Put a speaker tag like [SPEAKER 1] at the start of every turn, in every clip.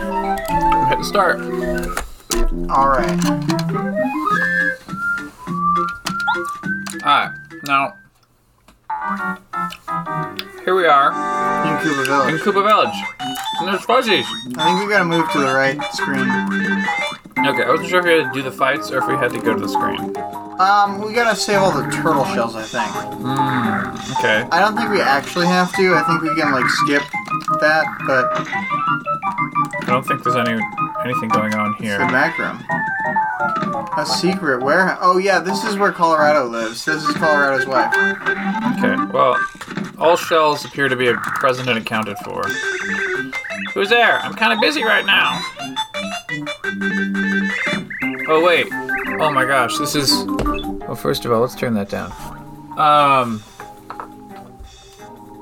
[SPEAKER 1] I'm hitting start.
[SPEAKER 2] All right.
[SPEAKER 1] Alright, now. Here we are
[SPEAKER 2] In Koopa Village. in.
[SPEAKER 1] Koopa Village. And there's fuzzies.
[SPEAKER 2] I think we gotta move to the right screen.
[SPEAKER 1] Okay, I wasn't sure if we had to do the fights or if we had to go to the screen.
[SPEAKER 2] Um, we gotta save all the turtle shells, I think.
[SPEAKER 1] Hmm, Okay.
[SPEAKER 2] I don't think we actually have to. I think we can like skip that, but
[SPEAKER 1] I don't think there's any anything going on
[SPEAKER 2] it's the
[SPEAKER 1] here.
[SPEAKER 2] back room. A secret warehouse. Oh yeah, this is where Kolorado lives. This is Kolorado's wife.
[SPEAKER 1] Okay, well, all shells appear to be present and accounted for. Who's there? I'm kind of busy right now. Oh, wait. Oh my gosh, this is. Well, first of all, let's turn that down. Um,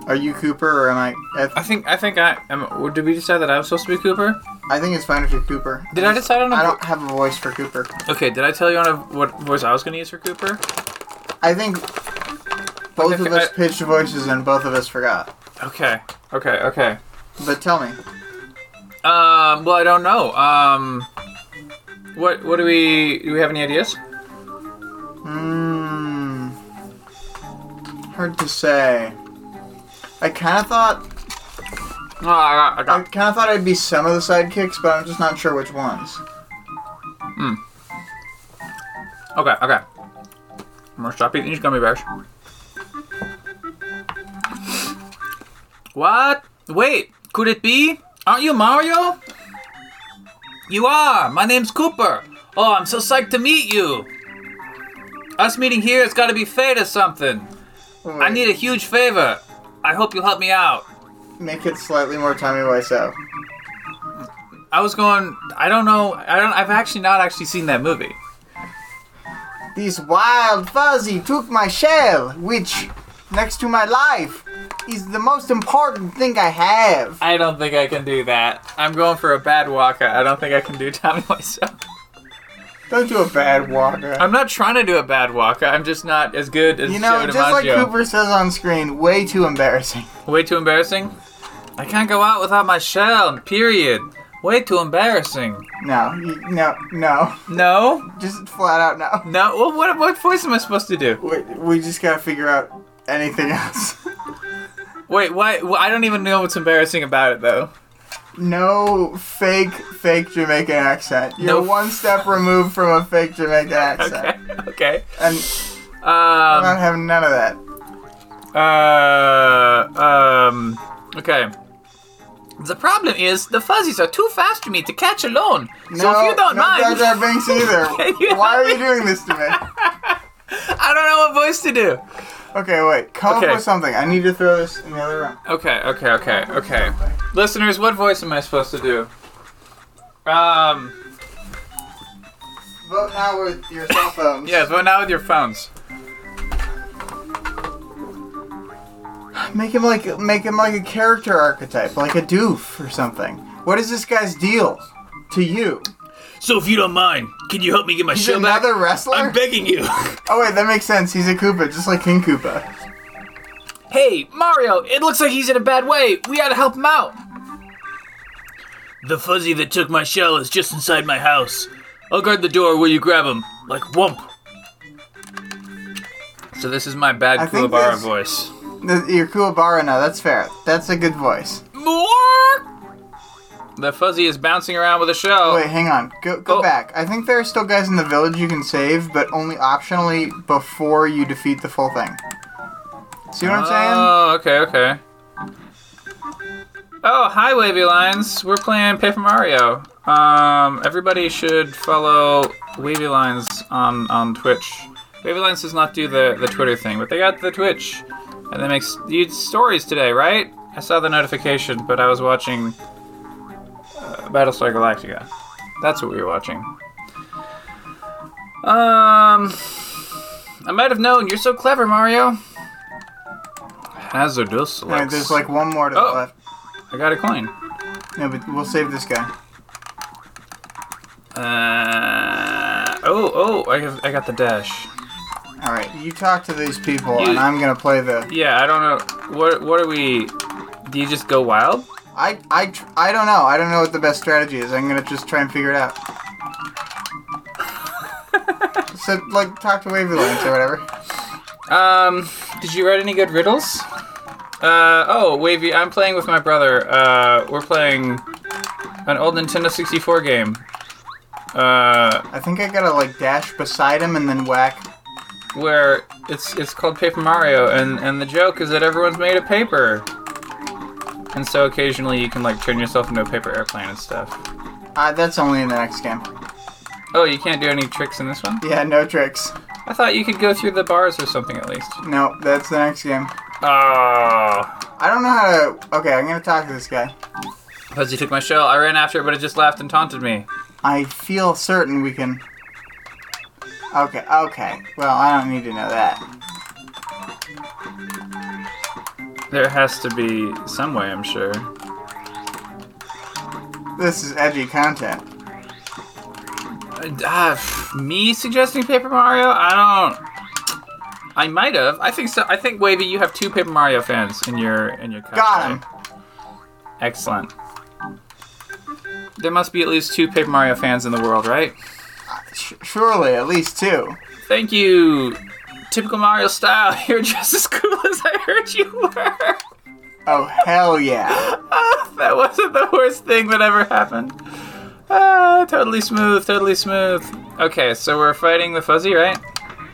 [SPEAKER 2] Are you Kooper or am I? I,
[SPEAKER 1] I think I think I am. Did we decide that I was supposed to be Kooper?
[SPEAKER 2] I think it's fine if you're Kooper.
[SPEAKER 1] Did I decide on a?
[SPEAKER 2] I don't have a voice for Kooper.
[SPEAKER 1] Okay, did I tell you on a what voice I was going to use for Kooper?
[SPEAKER 2] I think both
[SPEAKER 1] Okay,
[SPEAKER 2] of us
[SPEAKER 1] I-
[SPEAKER 2] pitched voices and both of us forgot.
[SPEAKER 1] Okay, okay, okay.
[SPEAKER 2] But tell me.
[SPEAKER 1] Um, well, I don't know. Um, what what do we do? We have any ideas?
[SPEAKER 2] Hmm. Hard to say. I kind of thought
[SPEAKER 1] Oh, I got, I
[SPEAKER 2] I kind of thought I'd be some of the sidekicks, but I'm just not sure which ones. Hmm.
[SPEAKER 1] Okay, okay. I'm gonna stop eating these gummy bears. What? Wait, could it be? Aren't you Mario? You are. My name's Kooper. Oh, I'm so psyched to meet you. Us meeting here has got to be fate or something. I need a huge favor. I hope you'll help me out.
[SPEAKER 2] make it slightly more Tommy Wiseau.
[SPEAKER 1] I was going. I don't know. I don't. I've actually not actually seen that movie.
[SPEAKER 2] These wild fuzzy took my shell, which, next to my life, is the most important thing I have.
[SPEAKER 1] I don't think I can do that. I'm going for a bad Waka. I don't think I can do Tommy myself.
[SPEAKER 2] Don't do a bad Walker.
[SPEAKER 1] I'm not trying to do a bad Waka. I'm just not as good as
[SPEAKER 2] You know,
[SPEAKER 1] Joe
[SPEAKER 2] just like Kooper says on screen, way too embarrassing.
[SPEAKER 1] Way too embarrassing. I can't go out without my shell. Period. Way too embarrassing.
[SPEAKER 2] No, no, no.
[SPEAKER 1] No.
[SPEAKER 2] Just flat out no.
[SPEAKER 1] No. Well, what what voice am I supposed to do?
[SPEAKER 2] We, we just gotta figure out anything else.
[SPEAKER 1] Wait. Why? I don't even know what's embarrassing about it though.
[SPEAKER 2] no fake, fake Jamaican accent. You're
[SPEAKER 1] No.
[SPEAKER 2] one step removed from a fake Jamaican accent.
[SPEAKER 1] Okay. Okay.
[SPEAKER 2] And I'm not
[SPEAKER 1] Um.
[SPEAKER 2] having none of that.
[SPEAKER 1] Uh. Um. Okay. The problem is the fuzzies are too fast for me to catch alone.
[SPEAKER 2] No,
[SPEAKER 1] so if you don't
[SPEAKER 2] no
[SPEAKER 1] mind,
[SPEAKER 2] Jar Jar Binks either. Why are you doing this to me?
[SPEAKER 1] I don't know what voice to do.
[SPEAKER 2] Okay, wait. Come
[SPEAKER 1] Okay.
[SPEAKER 2] up with something. I need to throw this in the other room.
[SPEAKER 1] Okay, okay, okay, okay. Listeners, what voice am I supposed to do? Um,
[SPEAKER 2] Vote now with your cell phones.
[SPEAKER 1] yeah, vote now with your phones.
[SPEAKER 2] Make him like make him like a character archetype, like a doof or something. What is this guy's deal to you?
[SPEAKER 1] So if you don't mind, can you help me get my
[SPEAKER 2] He's
[SPEAKER 1] shell back?
[SPEAKER 2] another wrestler.
[SPEAKER 1] I'm begging you.
[SPEAKER 2] oh wait, that makes sense. He's a Koopa, just like King Koopa.
[SPEAKER 1] hey, Mario, it looks like he's in a bad way. We gotta help him out. The fuzzy that took my shell is just inside my house. I'll guard the door where you grab him, like whump. So this is my bad
[SPEAKER 2] I think
[SPEAKER 1] Kuwabara
[SPEAKER 2] this-
[SPEAKER 1] voice.
[SPEAKER 2] The- You're Kuwabara now. That's fair. That's a good voice.
[SPEAKER 1] The fuzzy is bouncing around with a shell.
[SPEAKER 2] Wait, hang on. Go go
[SPEAKER 1] Oh.
[SPEAKER 2] back. I think there are still guys in the village you can save, but only optionally before you defeat the full thing. See what I'm saying?
[SPEAKER 1] Oh, okay, okay. Oh, hi, Wavy Lines. We're playing Paper Mario. Um, everybody should follow Wavy Lines on on Twitch. Wavy Lines does not do the the Twitter thing, but they got the Twitch, and they make you stories today, right? I saw the notification, but I was watching Battlestar Galactica. That's what we were watching. Um, I might have known. You're so clever, Mario. Hazardous.
[SPEAKER 2] Alright, there's like one more to
[SPEAKER 1] Oh.
[SPEAKER 2] the left.
[SPEAKER 1] I got a coin.
[SPEAKER 2] No, but we'll save this guy.
[SPEAKER 1] Uh, oh, oh, I have, I got the dash.
[SPEAKER 2] All right, you talk to these people,
[SPEAKER 1] You-
[SPEAKER 2] and I'm gonna play the.
[SPEAKER 1] Yeah, I don't know. What, what are we? Do you just go wild?
[SPEAKER 2] I, I, I don't know. I don't know what the best strategy is. I'm gonna just try and figure it out. so, like, talk to Wavy or whatever.
[SPEAKER 1] Um, did you write any good riddles? Uh, oh, Wavy, I'm playing with my brother. Uh, we're playing an old Nintendo 64 game. Uh,
[SPEAKER 2] I think I gotta, like, dash beside him and then whack.
[SPEAKER 1] where it's it's called Paper Mario, and and the joke is that everyone's made of paper. And so occasionally you can like turn yourself into a paper airplane and stuff.
[SPEAKER 2] Uh, that's only in the next game.
[SPEAKER 1] Oh, you can't do any tricks in this one?
[SPEAKER 2] Yeah, no tricks.
[SPEAKER 1] I thought you could go through the bars or something at least.
[SPEAKER 2] No, that's the next game.
[SPEAKER 1] Oh.
[SPEAKER 2] I don't know how to. Okay, I'm gonna talk to this guy.
[SPEAKER 1] Fuzzy took my shell. I ran after it, but it just laughed and taunted me.
[SPEAKER 2] I feel certain we can. Okay, okay. Well, I don't need to know that.
[SPEAKER 1] There has to be some way, I'm sure.
[SPEAKER 2] This is edgy content.
[SPEAKER 1] Uh, me suggesting Paper Mario? I don't. I might have. I think so. I think Wavy, you have two Paper Mario fans in your in your.
[SPEAKER 2] Got
[SPEAKER 1] cosplay.
[SPEAKER 2] him.
[SPEAKER 1] Excellent. There must be at least two Paper Mario fans in the world, right?
[SPEAKER 2] Surely, at least two.
[SPEAKER 1] Thank you. Typical Mario style. You're just as cool as I heard you were.
[SPEAKER 2] Oh, hell yeah.
[SPEAKER 1] Ah, that wasn't the worst thing that ever happened. Ah, totally smooth, totally smooth. Okay, so we're fighting the fuzzy, right?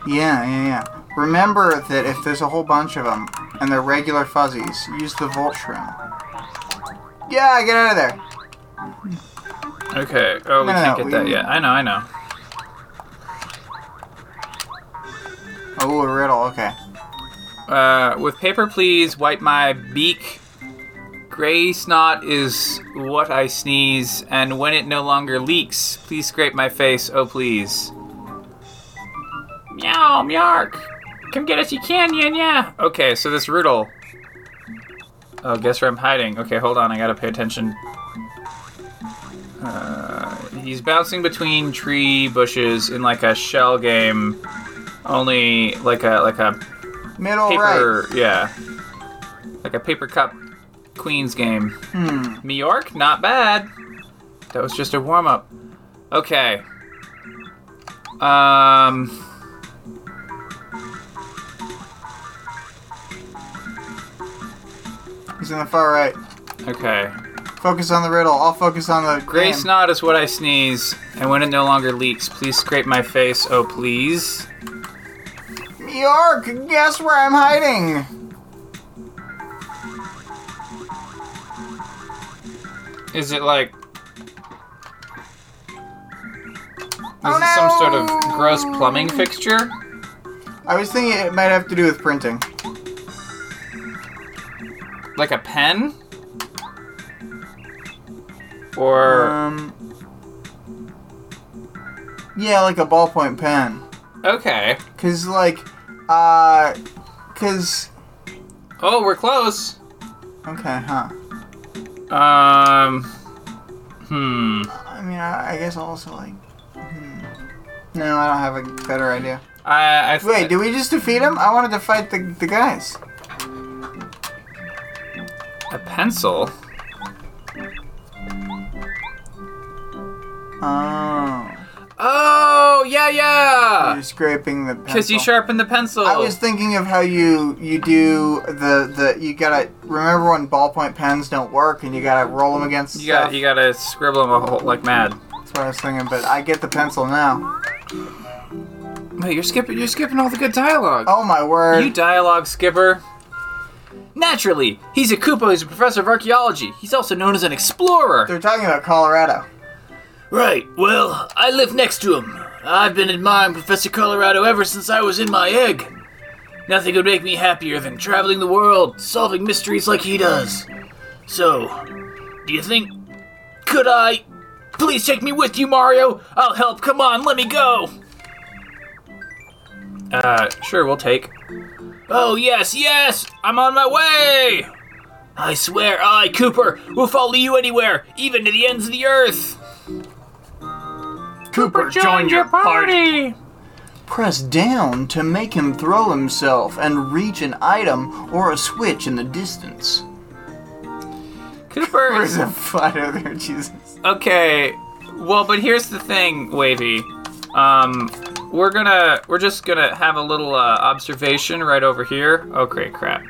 [SPEAKER 2] Yeah, yeah, yeah. Remember that if there's a whole bunch of them and they're regular fuzzies, use the Volt Shroom. Yeah, get out of there.
[SPEAKER 1] Okay. Oh, we
[SPEAKER 2] No,
[SPEAKER 1] can't
[SPEAKER 2] no,
[SPEAKER 1] get that yet. I know, I know.
[SPEAKER 2] Oh, a riddle. Okay.
[SPEAKER 1] Uh, with paper, please wipe my beak. Gray snot is what I sneeze, and when it no longer leaks, please scrape my face, oh please. Meow, meowk. Come get us, you can, yeah, yeah. Okay, so this riddle. Oh, guess where I'm hiding. Okay, hold on, I gotta pay attention. Uh, he's bouncing between tree bushes in like a shell game, only like a like a
[SPEAKER 2] Middle
[SPEAKER 1] paper,
[SPEAKER 2] right.
[SPEAKER 1] yeah, like a paper cup queens game.
[SPEAKER 2] Hmm.
[SPEAKER 1] New York, not bad. That was just a warm up. Okay. Um.
[SPEAKER 2] He's in the far right.
[SPEAKER 1] Okay.
[SPEAKER 2] Focus on the riddle. I'll focus on the
[SPEAKER 1] Gray
[SPEAKER 2] game.
[SPEAKER 1] snot is what I sneeze, and when it no longer leaks, please scrape my face. Oh please.
[SPEAKER 2] York, guess where I'm hiding?
[SPEAKER 1] Is it like? Is
[SPEAKER 2] Oh,
[SPEAKER 1] it some sort of gross plumbing fixture?
[SPEAKER 2] I was thinking it might have to do with printing.
[SPEAKER 1] Like a pen? Or
[SPEAKER 2] Um. Yeah, like a ballpoint pen.
[SPEAKER 1] okay.
[SPEAKER 2] Cause like, uh, cause
[SPEAKER 1] Oh, we're close.
[SPEAKER 2] okay, huh?
[SPEAKER 1] Um. Hmm.
[SPEAKER 2] I mean, I, I guess also like. Hmm. No, I don't have a better idea.
[SPEAKER 1] I. I th-
[SPEAKER 2] Wait, did we just defeat him? I wanted to fight the the guys.
[SPEAKER 1] a pencil.
[SPEAKER 2] Oh,
[SPEAKER 1] Oh yeah yeah.
[SPEAKER 2] you're scraping the. Pencil.
[SPEAKER 1] Because you sharpen the pencil.
[SPEAKER 2] I was thinking of how you you do the the you gotta remember when ballpoint pens don't work and you gotta roll them against
[SPEAKER 1] You got. You gotta scribble them a whole, like mad.
[SPEAKER 2] That's what I was thinking, but I get the pencil now.
[SPEAKER 1] Wait, you're skipping. You're skipping all the good dialogue.
[SPEAKER 2] Oh my word!
[SPEAKER 1] You dialogue skipper. Naturally, he's a Koopa who's a professor of archaeology. He's also known as an explorer.
[SPEAKER 2] They're talking about Kolorado.
[SPEAKER 1] Right, well, I live next to him. I've been admiring Professor Kolorado ever since I was in my egg. Nothing would make me happier than traveling the world, solving mysteries like he does. So, do you think. Could I. Please take me with you, Mario? I'll help. Come on, let me go. Uh, sure, we'll take. Oh, yes, yes! I'm on my way! I swear, I, Kooper, will follow you anywhere, even to the ends of the earth.
[SPEAKER 2] Kooper,
[SPEAKER 1] Join your party!
[SPEAKER 2] Press down to make him throw himself and reach an item or a switch in the distance.
[SPEAKER 1] Kooper
[SPEAKER 2] Where's
[SPEAKER 1] is
[SPEAKER 2] a flat earther? Jesus.
[SPEAKER 1] okay. Well, but here's the thing, Wavy. Um, we're gonna we're just gonna have a little uh, observation right over here. Oh, great crap.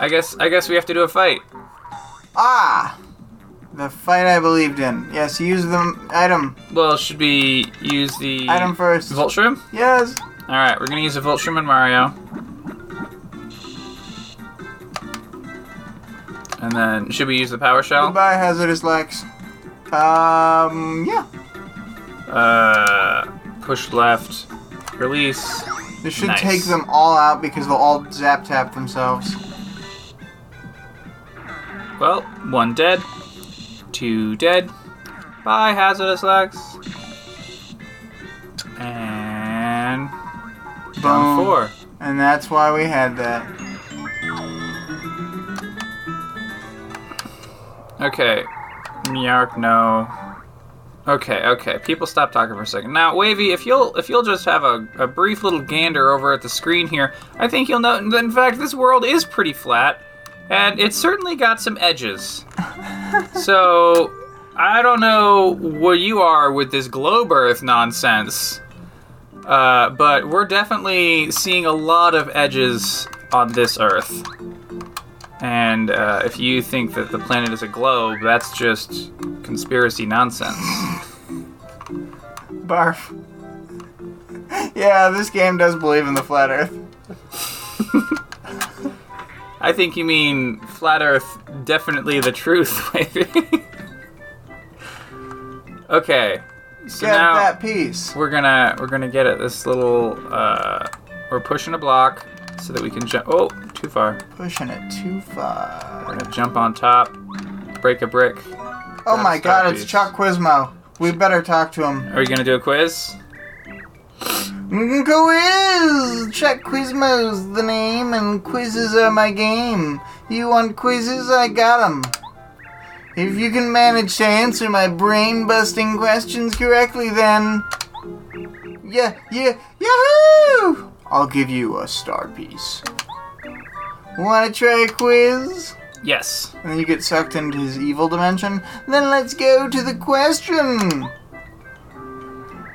[SPEAKER 1] I guess I guess we have to do a fight.
[SPEAKER 2] Ah! The fight I believed in. Yes, use the item.
[SPEAKER 1] Well, should we use the
[SPEAKER 2] Item first.
[SPEAKER 1] Volt Shroom?
[SPEAKER 2] Yes.
[SPEAKER 1] All right, we're gonna use a Volt Shroom and Mario. And then, should we use the Power Shell?
[SPEAKER 2] Goodbye, hazardous Lex. Um, yeah.
[SPEAKER 1] Uh, push left, release.
[SPEAKER 2] This should
[SPEAKER 1] Nice.
[SPEAKER 2] take them all out because they'll all zap tap themselves.
[SPEAKER 1] Well, one dead, two dead. Bye, hazardous Lex. And down
[SPEAKER 2] Boom.
[SPEAKER 1] four.
[SPEAKER 2] And that's why we had that.
[SPEAKER 1] Okay, Meowk, no. Okay, okay. People stop talking for a second. Now, Wavy, if you'll if you'll just have a, a brief little gander over at the screen here, I think you'll note that in fact this world is pretty flat, and it certainly got some edges. so I don't know where you are with this globe Earth nonsense, uh, but we're definitely seeing a lot of edges on this Earth. And uh, if you think that the planet is a globe, that's just conspiracy nonsense.
[SPEAKER 2] Barf. yeah, this game does believe in the flat earth.
[SPEAKER 1] I think you mean flat Earth, definitely the truth, maybe. okay, so
[SPEAKER 2] Get
[SPEAKER 1] now
[SPEAKER 2] that piece.
[SPEAKER 1] we're gonna we're gonna get at this little. Uh, we're pushing a block so that we can jump. Oh, too far.
[SPEAKER 2] Pushing it too far.
[SPEAKER 1] We're gonna jump on top, break a brick.
[SPEAKER 2] Oh my god, it's
[SPEAKER 1] piece.
[SPEAKER 2] Chuck Quizmo. We better talk to him.
[SPEAKER 1] Are you gonna do a quiz?
[SPEAKER 2] Quiz! Chuck Quizmo's the name, and quizzes are my game. You want quizzes? I got 'em. If you can manage to answer my brain busting questions correctly, then. Yeah, yeah, yahoo! I'll give you a star piece. Wanna try a quiz?
[SPEAKER 1] Yes.
[SPEAKER 2] And then you get sucked into his evil dimension. Then let's go to the question.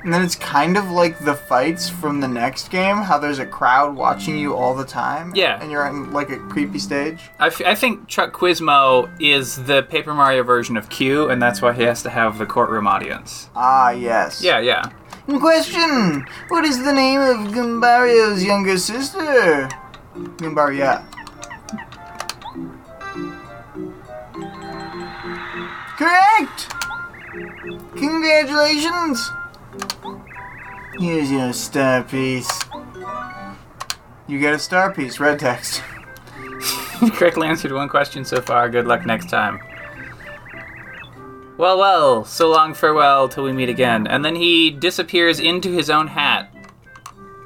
[SPEAKER 2] And then it's kind of like the fights from the next game, how there's a crowd watching you all the time.
[SPEAKER 1] Yeah.
[SPEAKER 2] And you're in like a creepy stage.
[SPEAKER 1] I, f- I think Chuck Quizmo is the Paper Mario version of Q, and that's why he has to have the courtroom audience.
[SPEAKER 2] Ah, yes.
[SPEAKER 1] Yeah, yeah.
[SPEAKER 2] Question What is the name of Goombario's younger sister? Goombaria. Correct! Congratulations! Here's your star piece. You get a star piece, red text.
[SPEAKER 1] Correctly answered one question so far. Good luck next time. Well, well, so long farewell till we meet again. And then he disappears into his own hat.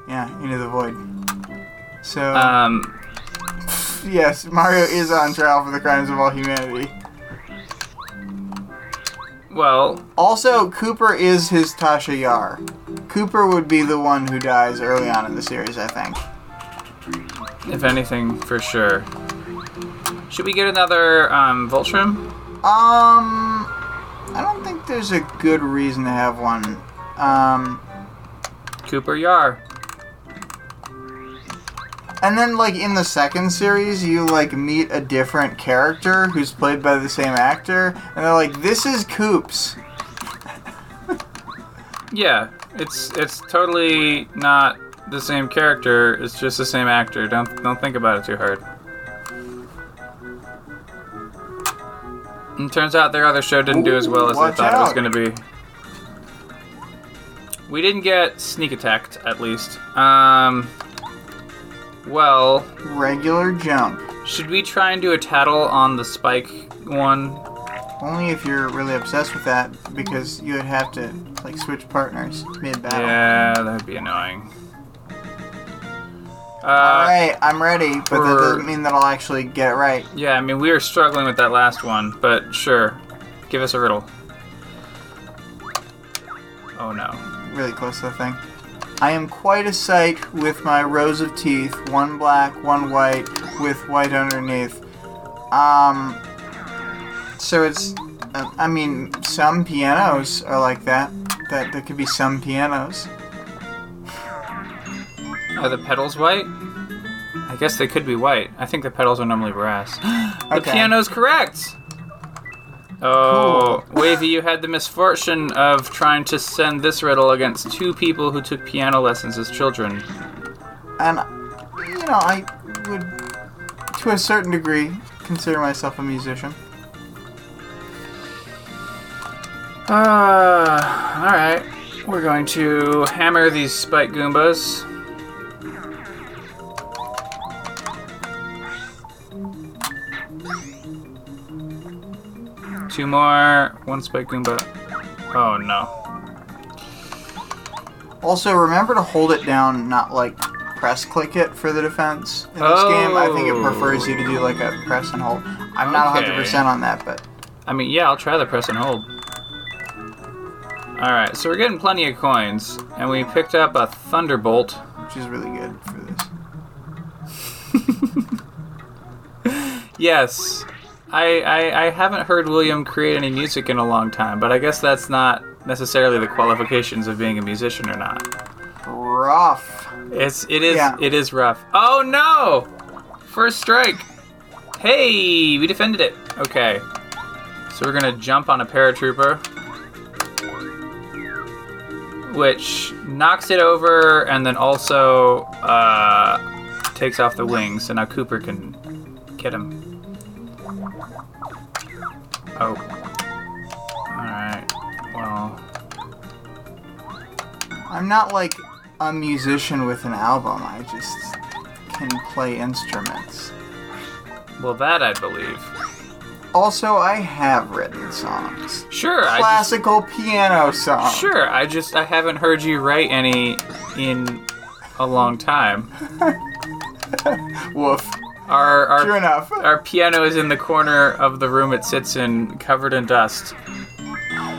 [SPEAKER 2] Yeah, into the void. So,
[SPEAKER 1] Um,
[SPEAKER 2] yes, Mario is on trial for the crimes of all humanity.
[SPEAKER 1] Well,
[SPEAKER 2] Also, Kooper is his Tasha Yar. Kooper would be the one who dies early on in the series, I think.
[SPEAKER 1] if anything, for sure. Should we get another um, Volt Shroom?
[SPEAKER 2] Um, I don't think there's a good reason to have one. Um,
[SPEAKER 1] Kooper Yar.
[SPEAKER 2] And then like in the second series, you like meet a different character who's played by the same actor, and they're like, "This is Coops."
[SPEAKER 1] Yeah, it's it's totally not the same character. It's just the same actor. Don't don't think about it too hard. And turns out their other show didn't do as well as
[SPEAKER 2] Ooh,
[SPEAKER 1] they thought it was going to be. We didn't get sneak attacked, at least. Um. Well,
[SPEAKER 2] Regular jump.
[SPEAKER 1] should we try and do a tattle on the spike one?
[SPEAKER 2] Only if you're really obsessed with that, because you would have to like switch partners mid battle.
[SPEAKER 1] Yeah, that'd be annoying. Uh,
[SPEAKER 2] Alright, I'm ready, but that doesn't mean that I'll actually get it right.
[SPEAKER 1] Yeah, I mean, we were struggling with that last one, but sure. Give us a riddle. Oh no.
[SPEAKER 2] Really close to the thing. I am quite a sight with my rows of teeth, one black, one white, with white underneath. Um, So it's, uh, I mean, some pianos are like that. That there could be some pianos.
[SPEAKER 1] Are the pedals white? I guess they could be white. I think the pedals are normally brass. the
[SPEAKER 2] Okay.
[SPEAKER 1] piano's correct! Oh, Wavy, you had the misfortune of trying to send this riddle against two people who took piano lessons as children.
[SPEAKER 2] And, you know, I would, to a certain degree, consider myself a musician.
[SPEAKER 1] Uh, alright. We're going to hammer these spike Goombas. Two more. One spike Goomba. Oh no.
[SPEAKER 2] Also, remember to hold it down, not like press click it for the defense in this game. I think it prefers you to do like a press and hold. I'm not
[SPEAKER 1] Okay.
[SPEAKER 2] 100% on that, but
[SPEAKER 1] I mean, yeah, I'll try the press and hold. Alright, so we're getting plenty of coins, and we picked up a Thunderbolt.
[SPEAKER 2] which is really good for this.
[SPEAKER 1] Yes. I, I, I haven't heard William create any music in a long time, but I guess that's not necessarily the qualifications of being a musician or not.
[SPEAKER 2] Rough.
[SPEAKER 1] It's it is
[SPEAKER 2] Yeah.
[SPEAKER 1] it is rough. Oh no! First strike. Hey, we defended it. Okay. So we're gonna jump on a paratrooper. Which knocks it over and then also uh, takes off the wings, so now Kooper can get him. Oh. Alright. Well.
[SPEAKER 2] I'm not like a musician with an album. I just can play instruments.
[SPEAKER 1] Well, that I believe.
[SPEAKER 2] Also, I have written songs.
[SPEAKER 1] Sure, I just,
[SPEAKER 2] Classical piano songs.
[SPEAKER 1] Sure, I just I haven't heard you write any in a long time.
[SPEAKER 2] Woof.
[SPEAKER 1] Our
[SPEAKER 2] True
[SPEAKER 1] our,
[SPEAKER 2] enough.
[SPEAKER 1] our piano is in the corner of the room it sits in, covered in dust.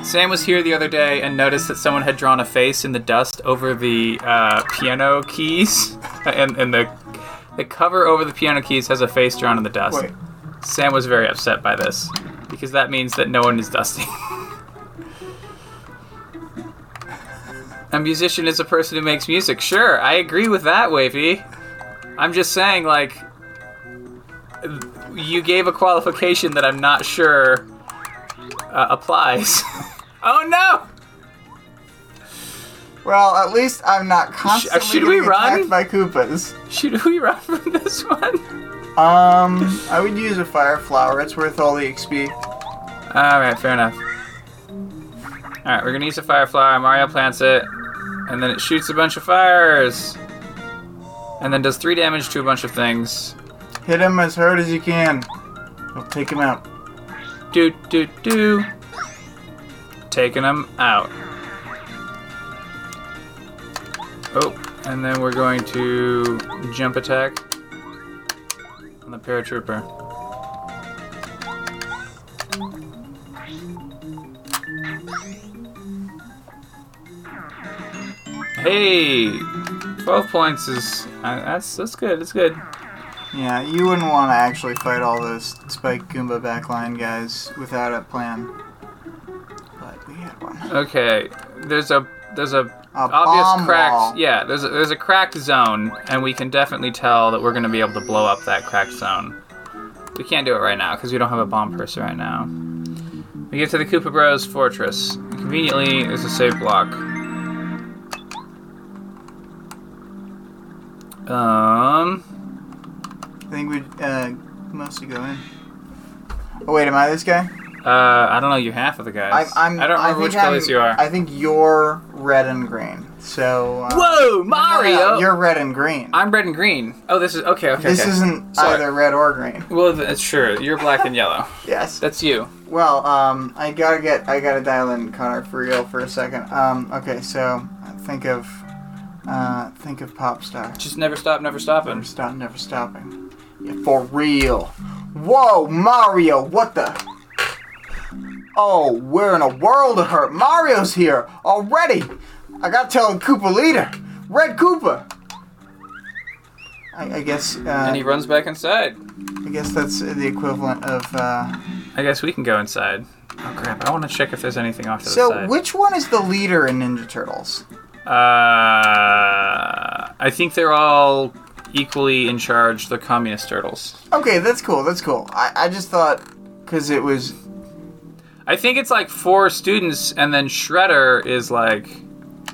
[SPEAKER 1] Sam was here the other day and noticed that someone had drawn a face in the dust over the uh, piano keys, and, and the the cover over the piano keys has a face drawn in the dust.
[SPEAKER 2] Wait.
[SPEAKER 1] Sam was very upset by this because that means that no one is dusting. a musician is a person who makes music. Sure, I agree with that, Wavy. I'm just saying, like, you gave a qualification that I'm not sure uh, applies. oh no!
[SPEAKER 2] Well, at least I'm not constantly
[SPEAKER 1] should we run?
[SPEAKER 2] attacked by Koopas.
[SPEAKER 1] Should we run from this one?
[SPEAKER 2] Um, I would use a fire flower. It's worth all the XP.
[SPEAKER 1] Alright, fair enough. Alright, we're gonna use a fire flower. Mario plants it, and then it shoots a bunch of fires. And then does three damage to a bunch of things.
[SPEAKER 2] Hit him as hard as you can. I'll take him out.
[SPEAKER 1] Do, do, do. Taking them out. Oh, and then we're going to jump attack on the paratrooper. Hey, twelve points is uh, that's that's good. That's good.
[SPEAKER 2] Yeah, you wouldn't want to actually fight all those Spike Goomba backline guys without a plan. But we had one.
[SPEAKER 1] Okay, there's a there's a,
[SPEAKER 2] A
[SPEAKER 1] obvious cracked
[SPEAKER 2] wall.
[SPEAKER 1] yeah there's a, there's a cracked zone and we can definitely tell that we're gonna be able to blow up that cracked zone. We can't do it right now because we don't have a bomb person right now. We get to the Koopa Bros fortress. Conveniently, there's a save block. Um,
[SPEAKER 2] think we'd uh, mostly go in. Oh wait, am I this guy?
[SPEAKER 1] uh, I don't know. You're half of the guys.
[SPEAKER 2] I'm. I'm
[SPEAKER 1] I don't remember
[SPEAKER 2] think
[SPEAKER 1] which colors
[SPEAKER 2] I'm-
[SPEAKER 1] you are.
[SPEAKER 2] I think you're red and green. So. Uh,
[SPEAKER 1] Whoa,
[SPEAKER 2] no,
[SPEAKER 1] Mario!
[SPEAKER 2] no, you're red and green.
[SPEAKER 1] I'm red and green. Oh, this is okay. Okay.
[SPEAKER 2] this
[SPEAKER 1] okay.
[SPEAKER 2] isn't
[SPEAKER 1] Sorry.
[SPEAKER 2] either red or green.
[SPEAKER 1] Well, that's sure. You're black and yellow.
[SPEAKER 2] Yes.
[SPEAKER 1] That's you.
[SPEAKER 2] Well, um, I gotta get, I gotta dial in Connor for real for a second. Um, okay, so think of, uh, think of pop star.
[SPEAKER 1] Just never stop, never stopping.
[SPEAKER 2] Never stop, never stopping. Yeah, for real. Whoa, Mario, what the? Oh, we're in a world of hurt. Mario's here already. I gotta tell the Koopa leader, Red Koopa. I, I guess. Uh,
[SPEAKER 1] and he runs back inside.
[SPEAKER 2] I guess that's the equivalent of. Uh,
[SPEAKER 1] I guess we can go inside. Oh crap! I want to check if there's anything off to the side.
[SPEAKER 2] so, which one is the leader in Ninja Turtles?
[SPEAKER 1] Uh, I think they're all equally in charge. The communist turtles.
[SPEAKER 2] Okay, that's cool. That's cool. I, I just thought because it was
[SPEAKER 1] I think it's like four students, and then Shredder is like,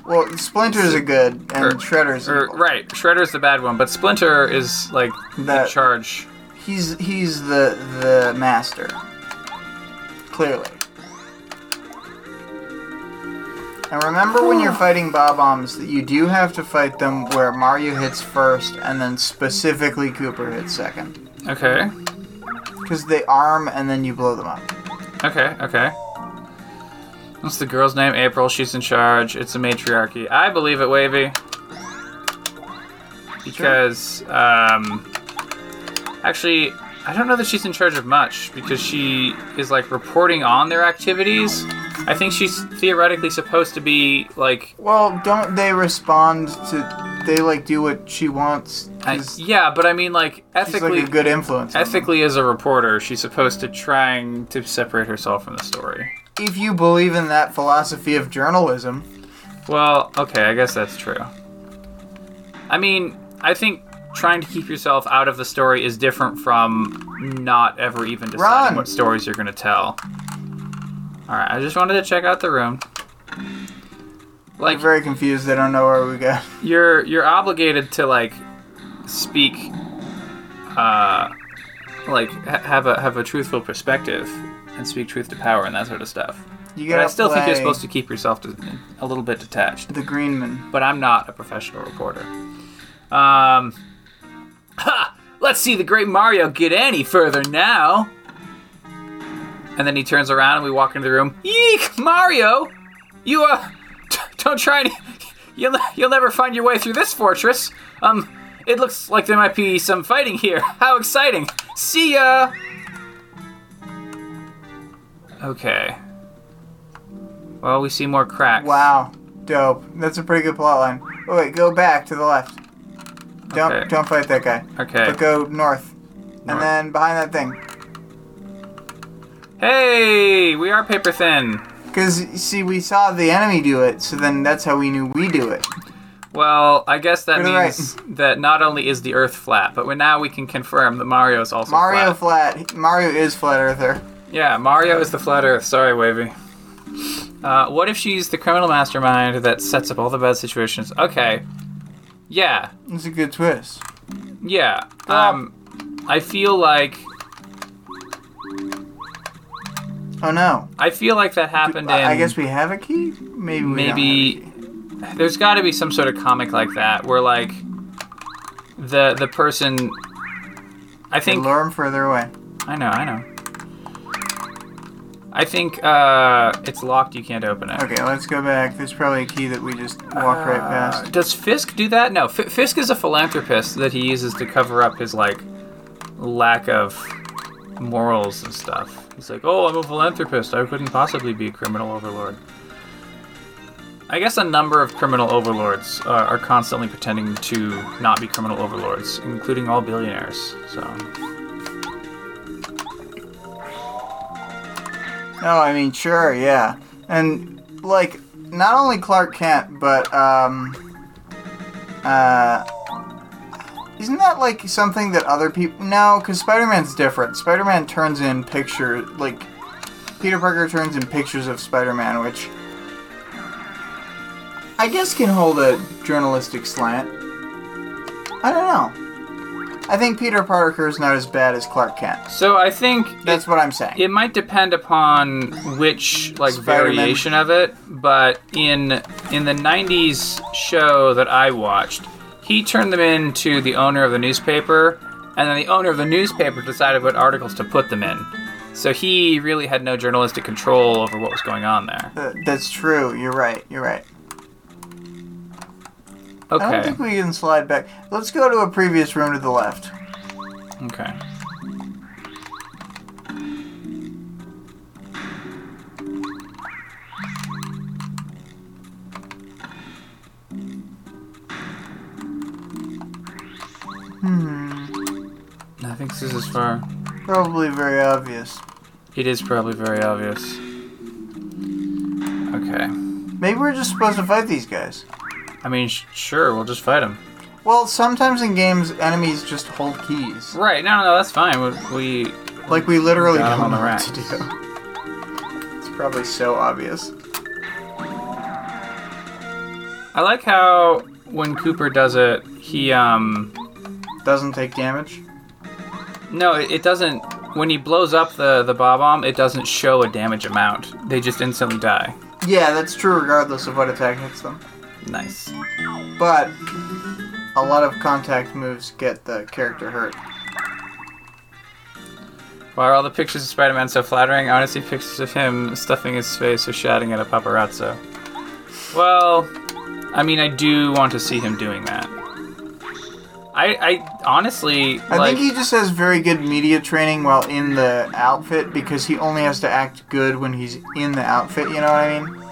[SPEAKER 2] well, Splinter's a good and er,
[SPEAKER 1] Or-
[SPEAKER 2] Shredder's
[SPEAKER 1] or er,
[SPEAKER 2] evil.
[SPEAKER 1] right, Shredder's the bad one, but Splinter is like in
[SPEAKER 2] That-
[SPEAKER 1] charge.
[SPEAKER 2] He's he's the the master. Clearly. And remember when you're fighting Bob-ombs that you do have to fight them where Mario hits first and then specifically Kooper hits second.
[SPEAKER 1] Okay,
[SPEAKER 2] Because they arm and then you blow them up.
[SPEAKER 1] okay, okay. What's the girl's name? April. She's in charge. It's a matriarchy. I believe it, Wavy. Because, um, actually, I don't know that she's in charge of much because she is like reporting on their activities. I think she's theoretically supposed to be like,
[SPEAKER 2] Well, don't they respond to they like do what she wants?
[SPEAKER 1] I, yeah, but I mean, like
[SPEAKER 2] she's
[SPEAKER 1] ethically,
[SPEAKER 2] like a good influence.
[SPEAKER 1] ethically as a reporter, she's supposed to trying to separate herself from the story.
[SPEAKER 2] If you believe in that philosophy of journalism,
[SPEAKER 1] Well, okay, I guess that's true. I mean, I think trying to keep yourself out of the story is different from not ever even deciding
[SPEAKER 2] Run.
[SPEAKER 1] what stories you're going to tell. All right, I just wanted to check out the room. Like
[SPEAKER 2] I'm very confused. They don't know where we go.
[SPEAKER 1] you're you're obligated to like speak uh like ha- have a have a truthful perspective and speak truth to power and that sort of stuff.
[SPEAKER 2] You
[SPEAKER 1] But I still think you're supposed to keep yourself to, a little bit detached.
[SPEAKER 2] the Greenman.
[SPEAKER 1] but I'm not a professional reporter. Um, ha! Let's see the great Mario get any further now. And then he turns around and we walk into the room. Eek, Mario! You uh, t- don't try and you'll you'll never find your way through this fortress. Um, it looks like there might be some fighting here. How exciting! See ya. Okay. Well, we see more cracks.
[SPEAKER 2] Wow, dope. That's a pretty good plot line. Oh, wait, go back to the left. Don't
[SPEAKER 1] Okay.
[SPEAKER 2] don't fight that guy.
[SPEAKER 1] Okay.
[SPEAKER 2] But go north,
[SPEAKER 1] North.
[SPEAKER 2] and then behind that thing.
[SPEAKER 1] Hey, we are paper thin.
[SPEAKER 2] Because see, we saw the enemy do it, so then that's how we knew we do it.
[SPEAKER 1] Well, I guess that
[SPEAKER 2] Go to the
[SPEAKER 1] means that not only is the Earth flat, but we now we can confirm that Mario is also flat.
[SPEAKER 2] Mario
[SPEAKER 1] flat.
[SPEAKER 2] flat. Mario is flat earther.
[SPEAKER 1] Yeah, Mario is the flat Earth. Sorry, Wavy. Uh, what if she's the criminal mastermind that sets up all the bad situations? Okay. Yeah,
[SPEAKER 2] It's a good twist.
[SPEAKER 1] yeah. Um, I feel like
[SPEAKER 2] Oh no.
[SPEAKER 1] I feel like that happened in.
[SPEAKER 2] I guess we have a key. Maybe. We don't have a
[SPEAKER 1] maybe
[SPEAKER 2] key.
[SPEAKER 1] there's got to be some sort of comic like that where like the the person. I think
[SPEAKER 2] lure him further away.
[SPEAKER 1] I know, I know. I think uh, it's locked. You can't open it.
[SPEAKER 2] Okay, let's go back. There's probably a key that we just walked right
[SPEAKER 1] Uh,
[SPEAKER 2] past.
[SPEAKER 1] does Fisk do that? No. F- Fisk is a philanthropist that he uses to cover up his like lack of morals and stuff. He's like, "Oh, I'm a philanthropist. I couldn't possibly be a criminal overlord." I guess a number of criminal overlords uh, are constantly pretending to not be criminal overlords, including all billionaires. So.
[SPEAKER 2] No, I mean, sure, yeah. And, like, not only Clark Kent, but, um, uh, isn't that, like, something that other people. No, because Spider Man's different. Spider Man turns in pictures, like, Peter Parker turns in pictures of Spider Man, which I guess can hold a journalistic slant. I don't know. I think Peter Parker is not as bad as Clark Kent.
[SPEAKER 1] So I think
[SPEAKER 2] That's what I'm saying.
[SPEAKER 1] It might depend upon which like
[SPEAKER 2] Spider-Man.
[SPEAKER 1] variation of it, but in in the '90s show that I watched, he turned them in to the owner of the newspaper, and then the owner of the newspaper decided what articles to put them in. So he really had no journalistic control over what was going on there.
[SPEAKER 2] Uh, that's true. You're right. You're right. I don't think we can slide back. Let's go to a previous room to the left.
[SPEAKER 1] Okay.
[SPEAKER 2] Hmm.
[SPEAKER 1] I think this is as far.
[SPEAKER 2] Probably very obvious.
[SPEAKER 1] It is probably very obvious. Okay.
[SPEAKER 2] Maybe we're just supposed to fight these guys.
[SPEAKER 1] I mean, sh- sure, we'll just fight him.
[SPEAKER 2] Well, sometimes in games, enemies just hold keys.
[SPEAKER 1] Right? No, no, that's fine. We, we
[SPEAKER 2] Like we literally
[SPEAKER 1] Got 'em
[SPEAKER 2] don't
[SPEAKER 1] on
[SPEAKER 2] know
[SPEAKER 1] the
[SPEAKER 2] what to do. It's probably so obvious.
[SPEAKER 1] I like how when Kooper does it, he um
[SPEAKER 2] Doesn't take damage.
[SPEAKER 1] no, it, it doesn't. When he blows up the the bob bomb, it doesn't show a damage amount. They just instantly die.
[SPEAKER 2] Yeah, that's true regardless of what attack hits them.
[SPEAKER 1] Nice.
[SPEAKER 2] But a lot of contact moves get the character hurt.
[SPEAKER 1] Why are all the pictures of Spider-Man so flattering? I want to see pictures of him stuffing his face or shouting at a paparazzo. Well, I mean, I do want to see him doing that. I, I honestly
[SPEAKER 2] I
[SPEAKER 1] like.
[SPEAKER 2] think he just has very good media training while in the outfit because he only has to act good when he's in the outfit, you know what I mean?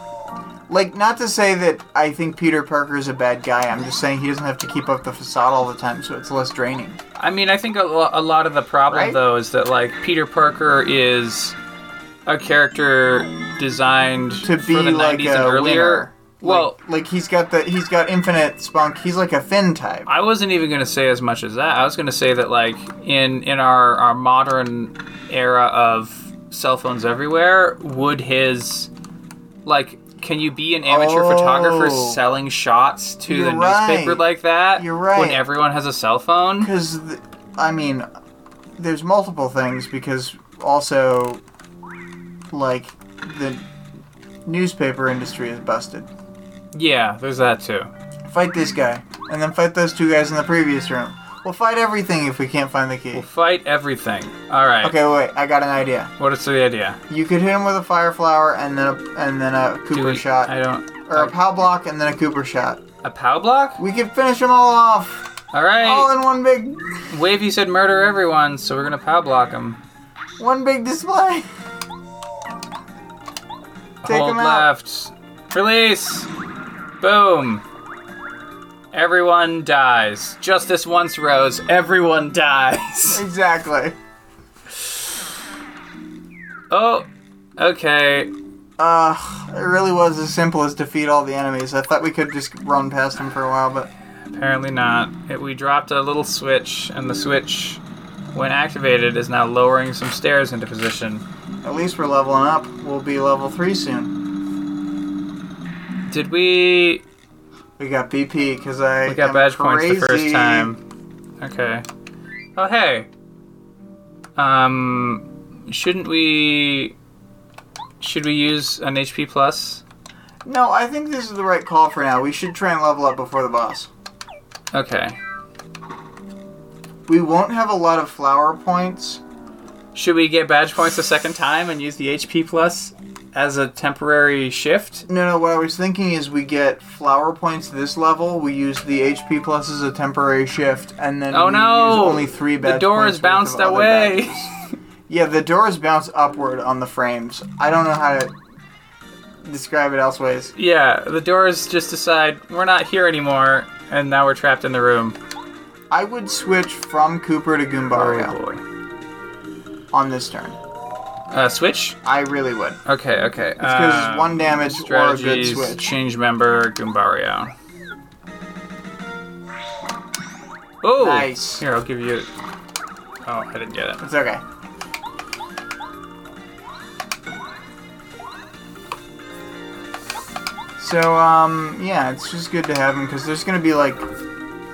[SPEAKER 2] Like, not to say that I think Peter Parker is a bad guy, I'm just saying he doesn't have to keep up the facade all the time, so it's less draining.
[SPEAKER 1] I mean, I think a, lo- a lot of the problem
[SPEAKER 2] Right?
[SPEAKER 1] though is that like Peter Parker is a character designed
[SPEAKER 2] To be
[SPEAKER 1] for the
[SPEAKER 2] like
[SPEAKER 1] 90s
[SPEAKER 2] a
[SPEAKER 1] and earlier.
[SPEAKER 2] winner.
[SPEAKER 1] Well,
[SPEAKER 2] like, like he's got the he's got infinite spunk. He's like a Finn type.
[SPEAKER 1] I wasn't even going to say as much as that. I was going to say that like in in our our modern era of cell phones everywhere, would his like can you be an amateur photographer
[SPEAKER 2] Oh.
[SPEAKER 1] selling shots to
[SPEAKER 2] You're
[SPEAKER 1] the newspaper
[SPEAKER 2] right.
[SPEAKER 1] like that?
[SPEAKER 2] You're right.
[SPEAKER 1] When everyone has a cell phone?
[SPEAKER 2] Because, I mean, there's multiple things because also, like, the newspaper industry is busted.
[SPEAKER 1] Yeah, there's that too.
[SPEAKER 2] Fight this guy, and then fight those two guys in the previous room. We'll fight everything if we can't find the key.
[SPEAKER 1] We'll fight everything. All right.
[SPEAKER 2] Okay, wait, I got an idea.
[SPEAKER 1] What is the idea?
[SPEAKER 2] You could hit him with a fire flower and then a, and then a Kooper
[SPEAKER 1] we-
[SPEAKER 2] shot,
[SPEAKER 1] I don't.
[SPEAKER 2] or a pow block and then a Kooper shot.
[SPEAKER 1] A pow block?
[SPEAKER 2] We could finish them all off,
[SPEAKER 1] All right.
[SPEAKER 2] all in one big,
[SPEAKER 1] Wavy said murder everyone, so we're gonna pow block him.
[SPEAKER 2] one big display. Take
[SPEAKER 1] Hold
[SPEAKER 2] him out.
[SPEAKER 1] left. Release. Boom. Everyone dies. Justice once rose. Everyone dies.
[SPEAKER 2] Exactly.
[SPEAKER 1] oh. Okay.
[SPEAKER 2] Uh, it really was as simple as defeat all the enemies. I thought we could just run past them for a while, but
[SPEAKER 1] Apparently not. It, we dropped a little switch, and the switch, when activated, is now lowering some stairs into position.
[SPEAKER 2] at least we're leveling up. We'll be level 3 soon.
[SPEAKER 1] Did we
[SPEAKER 2] We got BP because I
[SPEAKER 1] We got badge points the first time. Okay. Oh hey. Um, shouldn't we? Should we use an HP plus?
[SPEAKER 2] No, I think this is the right call for now. We should try and level up before the boss.
[SPEAKER 1] Okay.
[SPEAKER 2] We won't have a lot of flower points.
[SPEAKER 1] Should we get badge points the second time and use the HP plus as a temporary shift?
[SPEAKER 2] No, no, what I was thinking is we get flower points this level, we use the HP plus as a temporary shift, and then
[SPEAKER 1] Oh
[SPEAKER 2] we
[SPEAKER 1] no!
[SPEAKER 2] use only three badge
[SPEAKER 1] The door is bounced away.
[SPEAKER 2] Yeah, the doors bounce upward on the frames. I don't know how to describe it elseways.
[SPEAKER 1] yeah, the doors just decide we're not here anymore, and now we're trapped in the room.
[SPEAKER 2] I would switch from Kooper to
[SPEAKER 1] Oh
[SPEAKER 2] Goombario
[SPEAKER 1] boy.
[SPEAKER 2] on this turn.
[SPEAKER 1] Uh, switch.
[SPEAKER 2] I really would.
[SPEAKER 1] Okay, okay.
[SPEAKER 2] Because
[SPEAKER 1] Uh,
[SPEAKER 2] one damage or a good
[SPEAKER 1] strategies.
[SPEAKER 2] switch.
[SPEAKER 1] Change member Goombario. Oh,
[SPEAKER 2] Nice.
[SPEAKER 1] Here, I'll give you. Oh, I didn't get it.
[SPEAKER 2] It's okay. So, um, yeah, it's just good to have him because there's gonna be like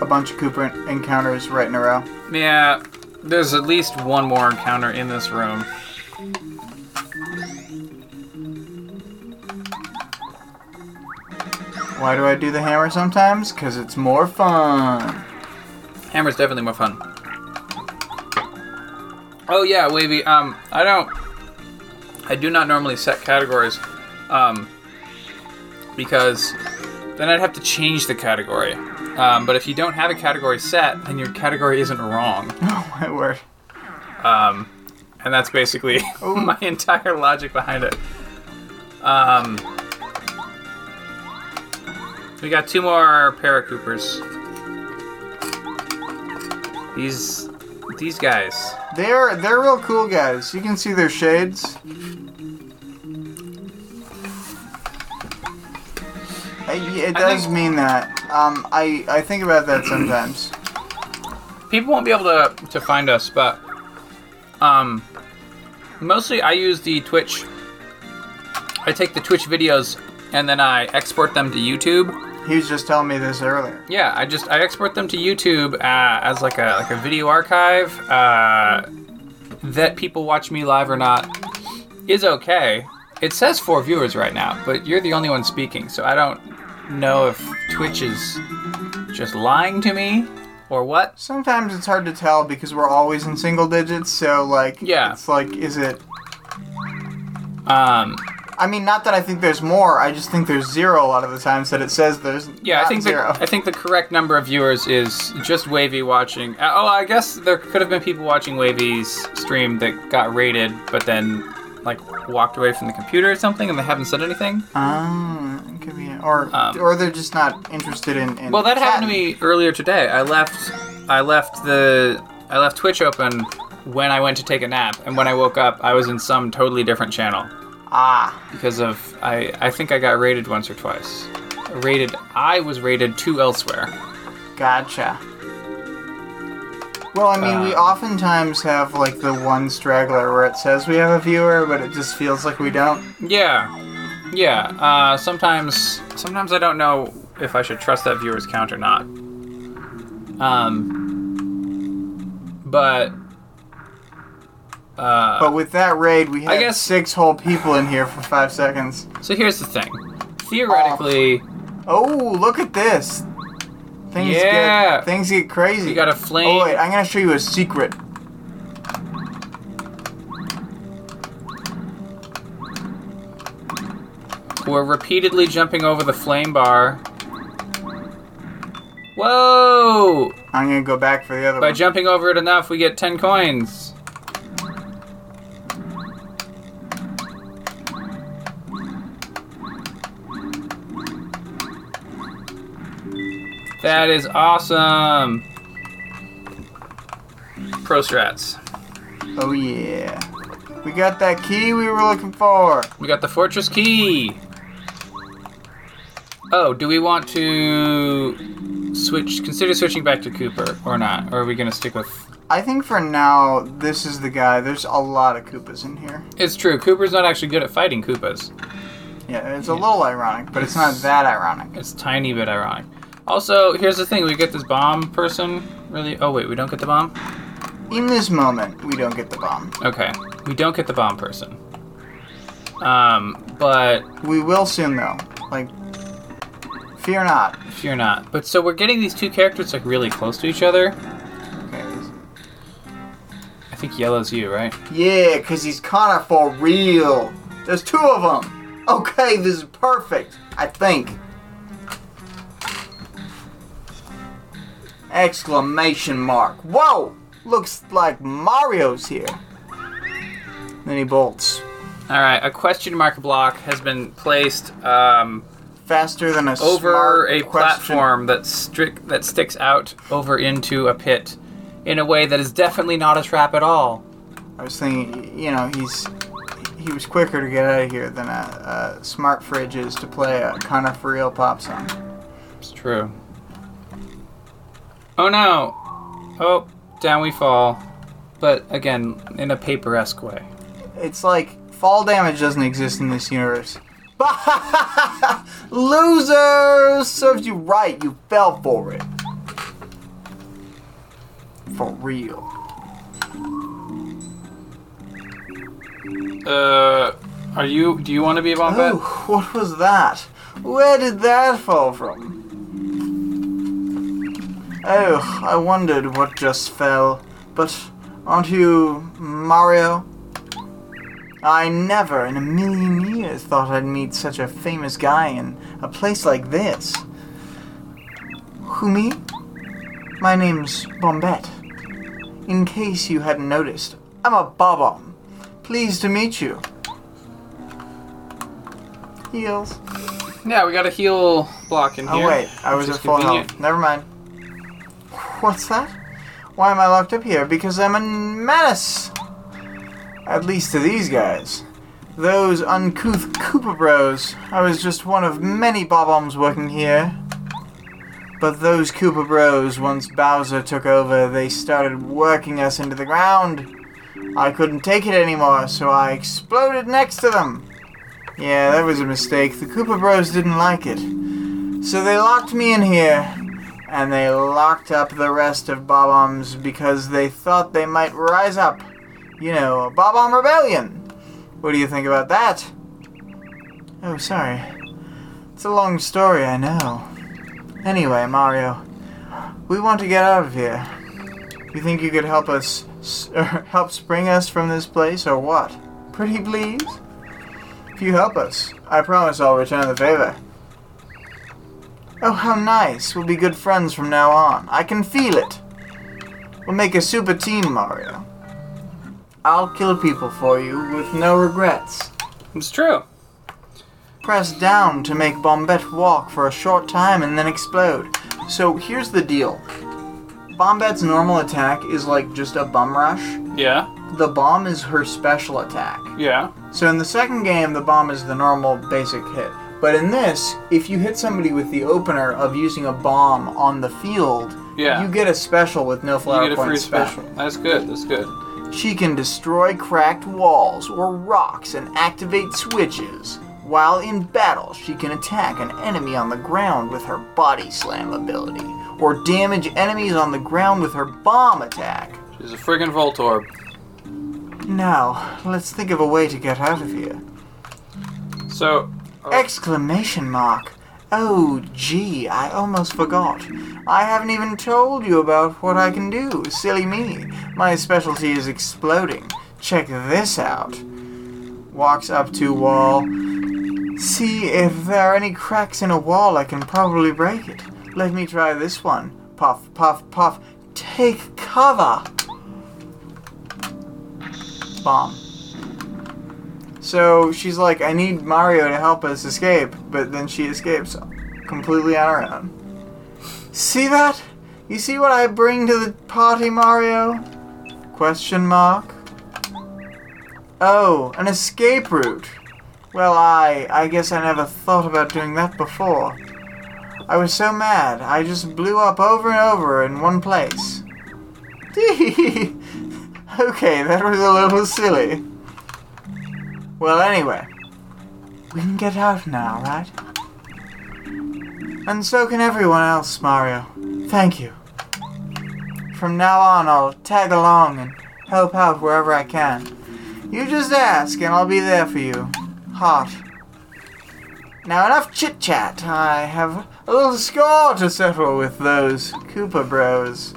[SPEAKER 2] a bunch of Cooper encounters right in a row.
[SPEAKER 1] Yeah, there's at least one more encounter in this room.
[SPEAKER 2] Why do I do the hammer sometimes? Because it's more fun.
[SPEAKER 1] Hammer's definitely more fun. Oh yeah, Wavy. Um, I don't. I do not normally set categories, um, because then I'd have to change the category. Um, but if you don't have a category set, then your category isn't wrong.
[SPEAKER 2] Oh my word.
[SPEAKER 1] Um, and that's basically my entire logic behind it. Um, we got two more paracoopers. These these guys.
[SPEAKER 2] They're they're real cool guys. You can see their shades. I, it does
[SPEAKER 1] think-
[SPEAKER 2] mean that. Um, I I think about that sometimes.
[SPEAKER 1] People won't be able to to find us, but um, mostly I use the Twitch. I take the Twitch videos and then I export them to YouTube.
[SPEAKER 2] He was just telling me this earlier.
[SPEAKER 1] Yeah, I just I export them to YouTube uh, as like a like a video archive. Uh, that people watch me live or not is okay. It says four viewers right now, but you're the only one speaking, so I don't know if Twitch is just lying to me or what.
[SPEAKER 2] Sometimes it's hard to tell because we're always in single digits. So like,
[SPEAKER 1] Yeah.
[SPEAKER 2] it's like, is it?
[SPEAKER 1] Um,
[SPEAKER 2] I mean, not that I think there's more. I just think there's zero a lot of the times that it says there's.
[SPEAKER 1] yeah, I think
[SPEAKER 2] zero.
[SPEAKER 1] the, I think the correct number of viewers is just Wavy watching. uh, Oh, I guess there could have been people watching Wavy's stream that got rated, but then like walked away from the computer or something, and they haven't said anything.
[SPEAKER 2] Ah, it could be, or
[SPEAKER 1] Um,
[SPEAKER 2] or they're just not interested in. in
[SPEAKER 1] Well, that happened to me earlier today. I left, I left the, I left Twitch open when I went to take a nap, and when I woke up, I was in some totally different channel
[SPEAKER 2] Ah,
[SPEAKER 1] because of I, I think I got rated once or twice. Rated, I was rated two elsewhere.
[SPEAKER 2] gotcha. Well, I mean, we
[SPEAKER 1] Uh,
[SPEAKER 2] oftentimes have like the one straggler where it says we have a viewer, but it just feels like we don't.
[SPEAKER 1] Yeah, yeah. Uh, sometimes, sometimes I don't know if I should trust that viewer's count or not. Um, but. Uh,
[SPEAKER 2] But with that raid, we had
[SPEAKER 1] guess-
[SPEAKER 2] six whole people in here for five seconds.
[SPEAKER 1] So here's the thing. Theoretically,
[SPEAKER 2] Oh, look at this. Things
[SPEAKER 1] Yeah.
[SPEAKER 2] get things get crazy.
[SPEAKER 1] you got a flame.
[SPEAKER 2] Oh wait, I'm gonna show you a secret.
[SPEAKER 1] We're repeatedly jumping over the flame bar. Whoa!
[SPEAKER 2] I'm gonna go back for the other
[SPEAKER 1] By
[SPEAKER 2] one.
[SPEAKER 1] jumping over it enough, we get 10 coins. That is awesome. Pro strats.
[SPEAKER 2] oh yeah, we got that key we were looking for.
[SPEAKER 1] We got the fortress key. Oh, do we want to switch? Consider switching back to Kooper or not? Or are we gonna stick with?
[SPEAKER 2] I think for now, this is the guy. There's a lot of Koopas in here.
[SPEAKER 1] It's true. Kooper's not actually good at fighting Koopas.
[SPEAKER 2] Yeah, it's a little ironic, but it's not that ironic.
[SPEAKER 1] It's tiny bit ironic. Also, here's the thing: we get this bomb person. Really? Oh wait, we don't get the bomb.
[SPEAKER 2] In this moment, we don't get the bomb.
[SPEAKER 1] Okay, we don't get the bomb person. Um, but
[SPEAKER 2] We will soon, though. Like, fear not.
[SPEAKER 1] fear not. But so we're getting these two characters like really close to each other.
[SPEAKER 2] Okay.
[SPEAKER 1] I think yellow's you, right?
[SPEAKER 2] Yeah, cause he's kinda for real. There's two of them. Okay, this is perfect. I think. Exclamation mark. Whoa! Looks like Mario's here. Then he bolts.
[SPEAKER 1] All right, a question mark block has been placed um,
[SPEAKER 2] Faster than a
[SPEAKER 1] over
[SPEAKER 2] smart
[SPEAKER 1] a
[SPEAKER 2] question.
[SPEAKER 1] platform that strict that sticks out over into a pit in a way that is definitely not a trap at all.
[SPEAKER 2] I was thinking, you know, he's he was quicker to get out of here than a, a smart fridge is to play a kind of for real pop song.
[SPEAKER 1] It's true. Oh no! Oh, down we fall. But again, in a paper-esque way.
[SPEAKER 2] It's like fall damage doesn't exist in this universe. Losers! Serves you right, you fell for it. For real.
[SPEAKER 1] Uh, are you? Do you want to be a bomb
[SPEAKER 2] Oh, what was that? Where did that fall from? Oh, I wondered what just fell. But aren't you Mario? I never in a million years thought I'd meet such a famous guy in a place like this. Who, me? My name's Bombette. In case you hadn't noticed, I'm a Bob-omb. Pleased to meet you. Heals.
[SPEAKER 1] Yeah, we got a heal block in
[SPEAKER 2] Oh
[SPEAKER 1] here.
[SPEAKER 2] Oh wait, I was at full
[SPEAKER 1] convenient.
[SPEAKER 2] health. Never mind. What's that? Why am I locked up here? Because I'm a menace. At least to these guys. Those uncouth Koopa Bros. I was just one of many Bob-ombs working here. But those Koopa Bros, once Bowser took over, they started working us into the ground. I couldn't take it anymore, so I exploded next to them. Yeah, that was a mistake. The Koopa Bros didn't like it. So they locked me in here, and they locked up the rest of Bob-ombs because they thought they might rise up. You know, a Bob-omb rebellion. What do you think about that? Oh, sorry. It's a long story, I know. Anyway, Mario, we want to get out of here. You think you could help us, er, help spring us from this place, or what? Pretty please? If you help us, I promise I'll return the favor. Oh, how nice. We'll be good friends from now on. I can feel it. We'll make a super team, Mario. I'll kill people for you with no regrets.
[SPEAKER 1] It's true.
[SPEAKER 2] Press down to make Bombette walk for a short time and then explode. So here's the deal. Bombette's normal attack is like just a bum rush.
[SPEAKER 1] Yeah.
[SPEAKER 2] The bomb is her special attack.
[SPEAKER 1] Yeah.
[SPEAKER 2] So in the second game, the bomb is the normal basic hit. But in this, if you hit somebody with the opener of using a bomb on the field,
[SPEAKER 1] Yeah.
[SPEAKER 2] you get a special with no flower
[SPEAKER 1] you get a free
[SPEAKER 2] spent.
[SPEAKER 1] special. That's good. That's good.
[SPEAKER 2] She can destroy cracked walls or rocks and activate switches. While in battle, she can attack an enemy on the ground with her body slam ability, or damage enemies on the ground with her bomb attack.
[SPEAKER 1] She's a friggin' Voltorb.
[SPEAKER 2] Now, let's think of a way to get out of here.
[SPEAKER 1] So,
[SPEAKER 2] Exclamation mark. Oh, gee, I almost forgot. I haven't even told you about what I can do. Silly me. My specialty is exploding. Check this out. Walks up to wall. See if there are any cracks in a wall, I can probably break it. Let me try this one. Puff, puff, puff. Take cover. Bomb. So she's like, I need Mario to help us escape, but then she escapes completely on her own. See that? You see what I bring to the party, Mario? Question mark. Oh, an escape route. Well, I I guess I never thought about doing that before. I was so mad, I just blew up over and over in one place. okay, that was a little silly. Well, anyway, we can get out now, right? And so can everyone else, Mario. Thank you. From now on, I'll tag along and help out wherever I can. You just ask, and I'll be there for you. Hot. Now, enough chit chat. I have a little score to settle with those Koopa Bros.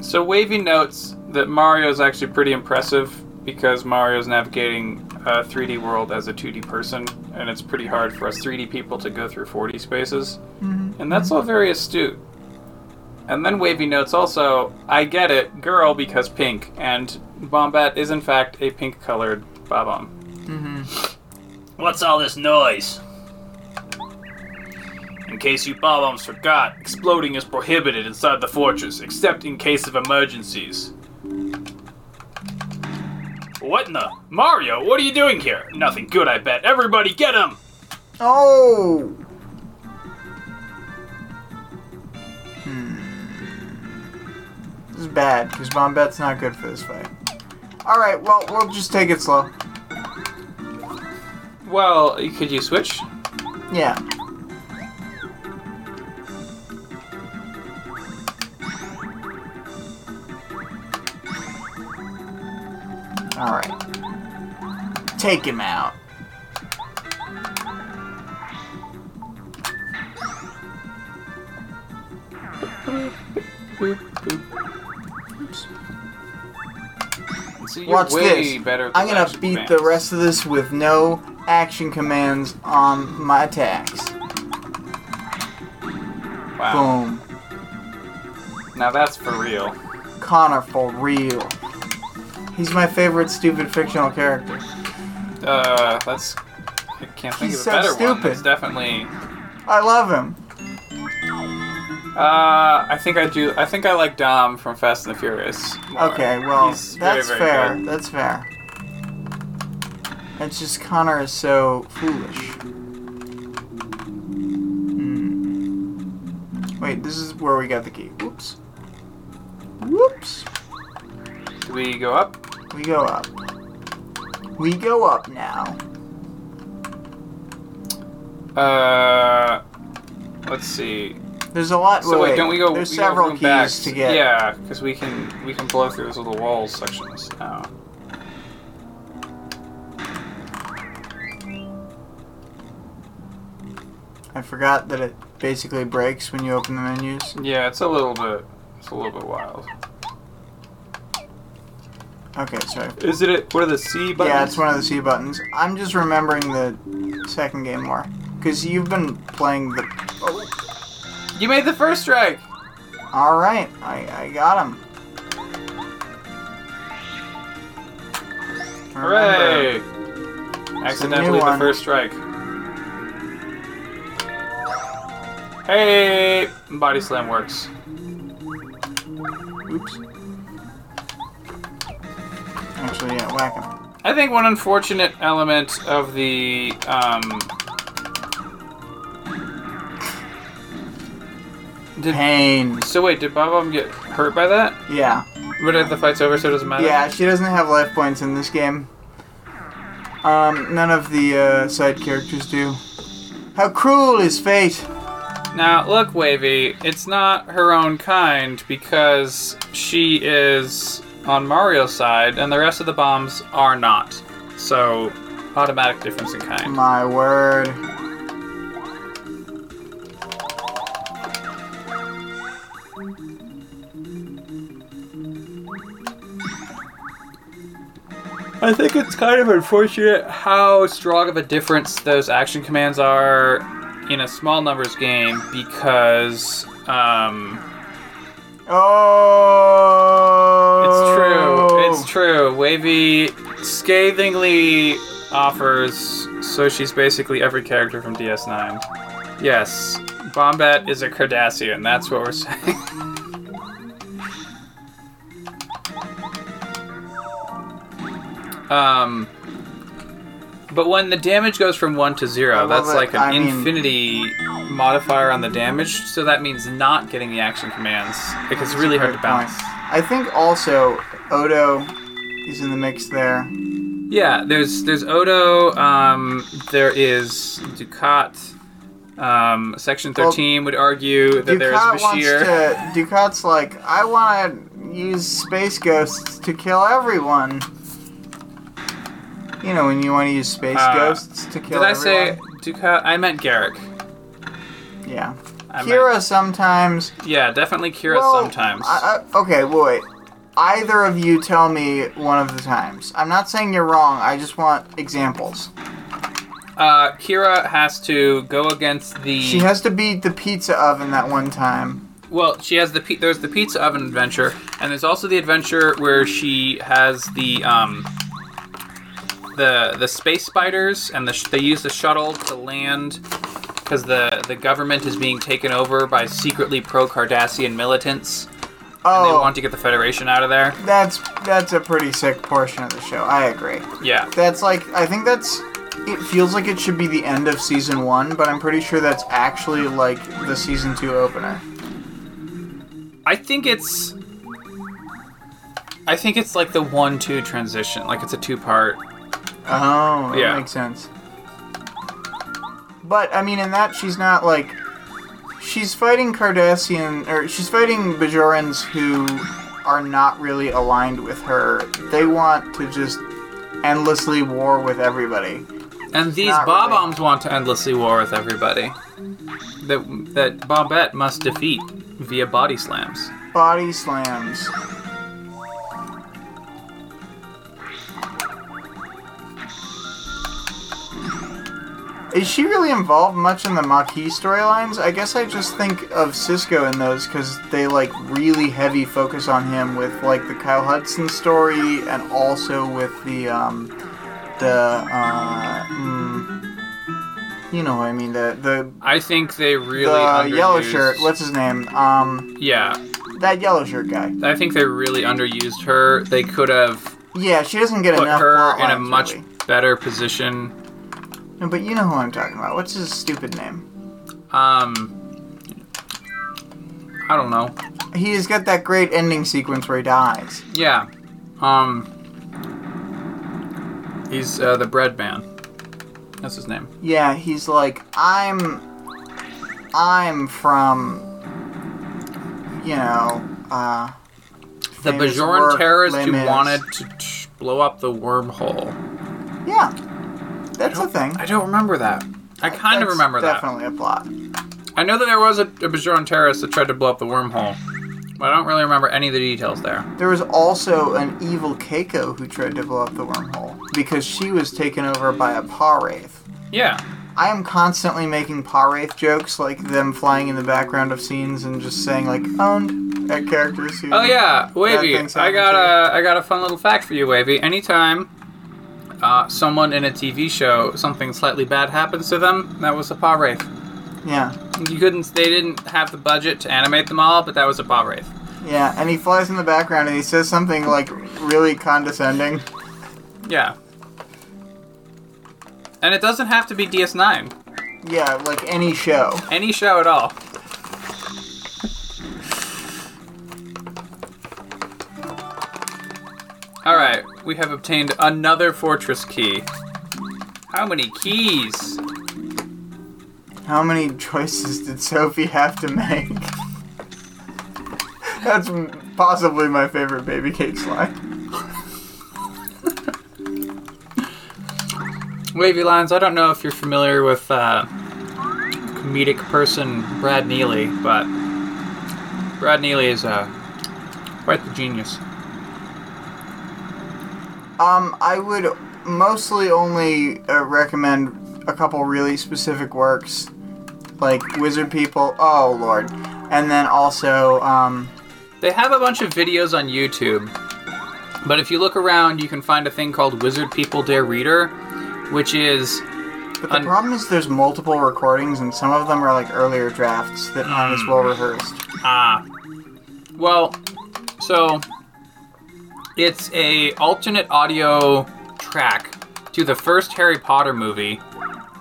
[SPEAKER 1] so Wavy notes that Mario is actually pretty impressive because Mario's navigating uh, a 3D world as a 2D person, and it's pretty hard for us 3D people to go through 4D spaces. Mm-hmm. And that's all very astute. And then Wavy notes also, I get it, girl because pink, and Bombette is in fact a pink colored Bob-omb. Mm-hmm.
[SPEAKER 3] What's all this noise? In case you bob-ombs forgot, exploding is prohibited inside the fortress, except in case of emergencies. What in the? Mario, what are you doing here? Nothing good, I bet. Everybody get him!
[SPEAKER 2] Oh! Hmm. This is bad, because Bombette's not good for this fight. Alright, well, we'll just take it slow.
[SPEAKER 1] Well, could you switch?
[SPEAKER 2] Yeah. Alright. Take him out.
[SPEAKER 1] So
[SPEAKER 2] Watch
[SPEAKER 1] way
[SPEAKER 2] this. I'm gonna beat
[SPEAKER 1] commands.
[SPEAKER 2] the rest of this with no action commands on my attacks.
[SPEAKER 1] Wow.
[SPEAKER 2] Boom.
[SPEAKER 1] Now that's for real.
[SPEAKER 2] Connor for real. He's my favorite stupid fictional character.
[SPEAKER 1] Uh, that's. I can't think
[SPEAKER 2] He's
[SPEAKER 1] of
[SPEAKER 2] so
[SPEAKER 1] a better one.
[SPEAKER 2] stupid.
[SPEAKER 1] That's definitely.
[SPEAKER 2] I love him.
[SPEAKER 1] Uh, I think I do. I think I like Dom from Fast and the Furious. more.
[SPEAKER 2] Okay, well,
[SPEAKER 1] He's very,
[SPEAKER 2] that's
[SPEAKER 1] very
[SPEAKER 2] fair.
[SPEAKER 1] good.
[SPEAKER 2] That's fair. It's just Connor is so foolish. Hmm. Wait, this is where we got the key. Whoops. Whoops.
[SPEAKER 1] Do we go up?
[SPEAKER 2] We go up. We go up now.
[SPEAKER 1] Uh, let's see.
[SPEAKER 2] There's a lot.
[SPEAKER 1] So wait,
[SPEAKER 2] wait,
[SPEAKER 1] don't we go?
[SPEAKER 2] There's
[SPEAKER 1] we go
[SPEAKER 2] several
[SPEAKER 1] room
[SPEAKER 2] keys
[SPEAKER 1] back.
[SPEAKER 2] to get.
[SPEAKER 1] Yeah, because we can we can blow through those little walls sections now.
[SPEAKER 2] I forgot that it basically breaks when you open the menus.
[SPEAKER 1] Yeah, it's a little bit. It's a little bit wild.
[SPEAKER 2] Okay, sorry.
[SPEAKER 1] Is it? What are the C buttons?
[SPEAKER 2] Yeah, it's one of the C buttons. I'm just remembering the second game more. Because you've been playing the. Oh,
[SPEAKER 1] You made the first strike.
[SPEAKER 2] Alright, I, I got him.
[SPEAKER 1] Hooray!
[SPEAKER 2] Remember,
[SPEAKER 1] Accidentally the
[SPEAKER 2] one.
[SPEAKER 1] first strike. Hey, body slam works.
[SPEAKER 2] Oops. Actually, yeah, whack him.
[SPEAKER 1] I think one unfortunate element of the um. Did,
[SPEAKER 2] Pain.
[SPEAKER 1] so wait, did Bob get hurt by that?
[SPEAKER 2] Yeah.
[SPEAKER 1] But if the fight's over, so it doesn't matter.
[SPEAKER 2] Yeah, she doesn't have life points in this game. Um, none of the uh, side characters do. How cruel is fate!
[SPEAKER 1] Now, look, Wavy, it's not her own kind because she is on Mario's side and the rest of the bombs are not. So, automatic difference in kind.
[SPEAKER 2] My word.
[SPEAKER 1] I think it's kind of unfortunate how strong of a difference those action commands are in a small numbers game because um,
[SPEAKER 2] Oh!
[SPEAKER 1] It's true. Wavy scathingly offers, so she's basically every character from DS9. Yes, Bombette is a Cardassian. That's what we're saying. um, but when the damage goes from one to zero, that's
[SPEAKER 2] it.
[SPEAKER 1] like an
[SPEAKER 2] I mean-
[SPEAKER 1] infinity modifier on the damage. So that means not getting the action commands. Like it's really hard to balance.
[SPEAKER 2] point. I think also Odo is in the mix there.
[SPEAKER 1] Yeah, there's there's Odo. Um, there is Dukat. Um, Section
[SPEAKER 2] Well,
[SPEAKER 1] thirteen would argue that there is
[SPEAKER 2] Dukat wants
[SPEAKER 1] Bashir.
[SPEAKER 2] to. Dukat's like, I want to use space ghosts to kill everyone. You know when you want to use space
[SPEAKER 1] Uh,
[SPEAKER 2] ghosts to kill
[SPEAKER 1] Did I say
[SPEAKER 2] everyone?
[SPEAKER 1] Dukat? I meant Garak.
[SPEAKER 2] Yeah.
[SPEAKER 1] I
[SPEAKER 2] Kira sometimes.
[SPEAKER 1] Yeah, definitely Kira
[SPEAKER 2] Well,
[SPEAKER 1] sometimes.
[SPEAKER 2] I, I, okay, well, wait. Either of you tell me one of the times. I'm not saying you're wrong. I just want examples.
[SPEAKER 1] uh, Kira has to go against the.
[SPEAKER 2] She has to beat the pizza oven that one time.
[SPEAKER 1] Well, she has the pi- there's the pizza oven adventure, and there's also the adventure where she has the um the the space spiders, and the sh- they use the shuttle to land because the the government is being taken over by secretly pro Cardassian militants, and they
[SPEAKER 2] Oh,
[SPEAKER 1] want to get the Federation out of there.
[SPEAKER 2] that's that's a pretty sick portion of the show. I agree.
[SPEAKER 1] Yeah,
[SPEAKER 2] That's like I think that's it feels like it should be the end of season 1, but I'm pretty sure that's actually like the season 2 opener.
[SPEAKER 1] I think it's. I think it's like the one-two transition, like it's a two-part.
[SPEAKER 2] Oh, that
[SPEAKER 1] Yeah.
[SPEAKER 2] makes sense. But I mean in that she's not like she's fighting Cardassian or she's fighting Bajorans who are not really aligned with her. They want to just endlessly war with everybody.
[SPEAKER 1] And these
[SPEAKER 2] not
[SPEAKER 1] Bob
[SPEAKER 2] really.
[SPEAKER 1] Want to endlessly war with everybody. That that Bombette must defeat via body slams.
[SPEAKER 2] Body slams. Is she really involved much in the Maquis storylines? I guess I just think of Sisko in those because they like really heavy focus on him with like the Kyle Hudson story and also with the um the uh mm, You know what I mean? The the
[SPEAKER 1] I think they really
[SPEAKER 2] the yellow shirt. What's his name? Um,
[SPEAKER 1] Yeah,
[SPEAKER 2] that yellow shirt guy.
[SPEAKER 1] I think they really underused her. They could have
[SPEAKER 2] Yeah, she doesn't get
[SPEAKER 1] put
[SPEAKER 2] enough
[SPEAKER 1] her
[SPEAKER 2] plot
[SPEAKER 1] in a much
[SPEAKER 2] really.
[SPEAKER 1] better position.
[SPEAKER 2] No, but you know who I'm talking about. What's his stupid name?
[SPEAKER 1] Um, I don't know.
[SPEAKER 2] He's got that great ending sequence where he dies.
[SPEAKER 1] Yeah, um, he's uh, the bread man. That's his name.
[SPEAKER 2] Yeah, he's like, I'm, I'm from, you know, uh,
[SPEAKER 1] The
[SPEAKER 2] famous
[SPEAKER 1] Bajoran
[SPEAKER 2] work,
[SPEAKER 1] terrorist who wanted to t- blow up the wormhole.
[SPEAKER 2] Yeah, that's a thing.
[SPEAKER 1] I don't remember that. I kind of
[SPEAKER 2] That's
[SPEAKER 1] remember that.
[SPEAKER 2] Definitely a plot.
[SPEAKER 1] I know that there was a, a Bajoran terrorist that tried to blow up the wormhole, but I don't really remember any of the details there.
[SPEAKER 2] There was also an evil Keiko who tried to blow up the wormhole because she was taken over by a Pah-wraith.
[SPEAKER 1] Yeah.
[SPEAKER 2] I am constantly making Pah-wraith jokes, like them flying in the background of scenes and just saying like owned at characters who.
[SPEAKER 1] Oh yeah, Wavy.
[SPEAKER 2] things
[SPEAKER 1] I
[SPEAKER 2] happen
[SPEAKER 1] got
[SPEAKER 2] to
[SPEAKER 1] a I got a fun little fact for you, Wavy. Anytime uh, someone in a TV show something slightly bad happens to them, that was a Pah-wraith.
[SPEAKER 2] Yeah,
[SPEAKER 1] You couldn't. They didn't have the budget to animate them all, but that was a Pah-wraith.
[SPEAKER 2] yeah, and he flies in the background and he says something like really condescending.
[SPEAKER 1] Yeah. And it doesn't have to be DS9.
[SPEAKER 2] Yeah, like any show.
[SPEAKER 1] Any show at all. Alright, we have obtained another fortress key. How many keys?
[SPEAKER 2] How many choices did Sophie have to make? That's possibly my favorite baby cakes line.
[SPEAKER 1] Wavy Lines, I don't know if you're familiar with uh, comedic person Brad Neely, but Brad Neely is uh, quite the genius.
[SPEAKER 2] Um, I would mostly only uh, recommend a couple really specific works, like Wizard People. Oh lord, and then also um,
[SPEAKER 1] They have a bunch of videos on YouTube, but if you look around, you can find a thing called Wizard People Dear Reader, which is
[SPEAKER 2] but the
[SPEAKER 1] Un-
[SPEAKER 2] problem is there's multiple recordings, and some of them are like earlier drafts that aren't as well rehearsed.
[SPEAKER 1] ah, well, so it's a alternate audio track to the first Harry Potter movie.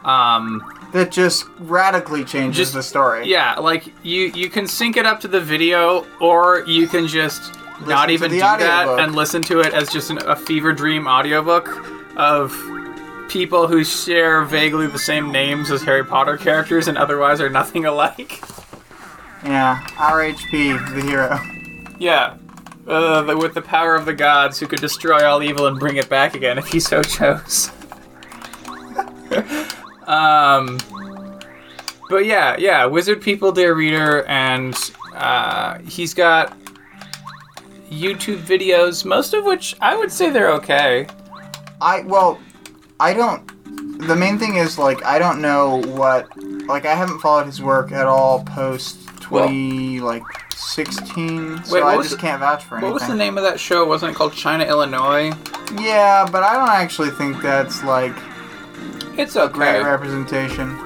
[SPEAKER 1] Um,
[SPEAKER 2] That just radically changes
[SPEAKER 1] Just-
[SPEAKER 2] the story.
[SPEAKER 1] yeah, like you you can sync it up to the video, or you can just not even do that and listen to it as just an, a fever dream audiobook of people who share vaguely the same names as Harry Potter characters and otherwise are nothing alike.
[SPEAKER 2] Yeah, RHP, the hero.
[SPEAKER 1] Yeah. Uh, the, with the power of the gods who could destroy all evil and bring it back again if he so chose. um, but yeah, yeah, Wizard People Dear Reader, and uh, he's got YouTube videos, most of which I would say they're okay.
[SPEAKER 2] I well, I don't. The main thing is like I don't know what like I haven't followed his work at all post twenty like sixteen,
[SPEAKER 1] Wait, what
[SPEAKER 2] I just
[SPEAKER 1] the-
[SPEAKER 2] can't vouch for anything.
[SPEAKER 1] What was the name of that show? Wasn't it called China, Illinois?
[SPEAKER 2] Yeah, but I don't actually think that's like
[SPEAKER 1] It's
[SPEAKER 2] a
[SPEAKER 1] great
[SPEAKER 2] representation.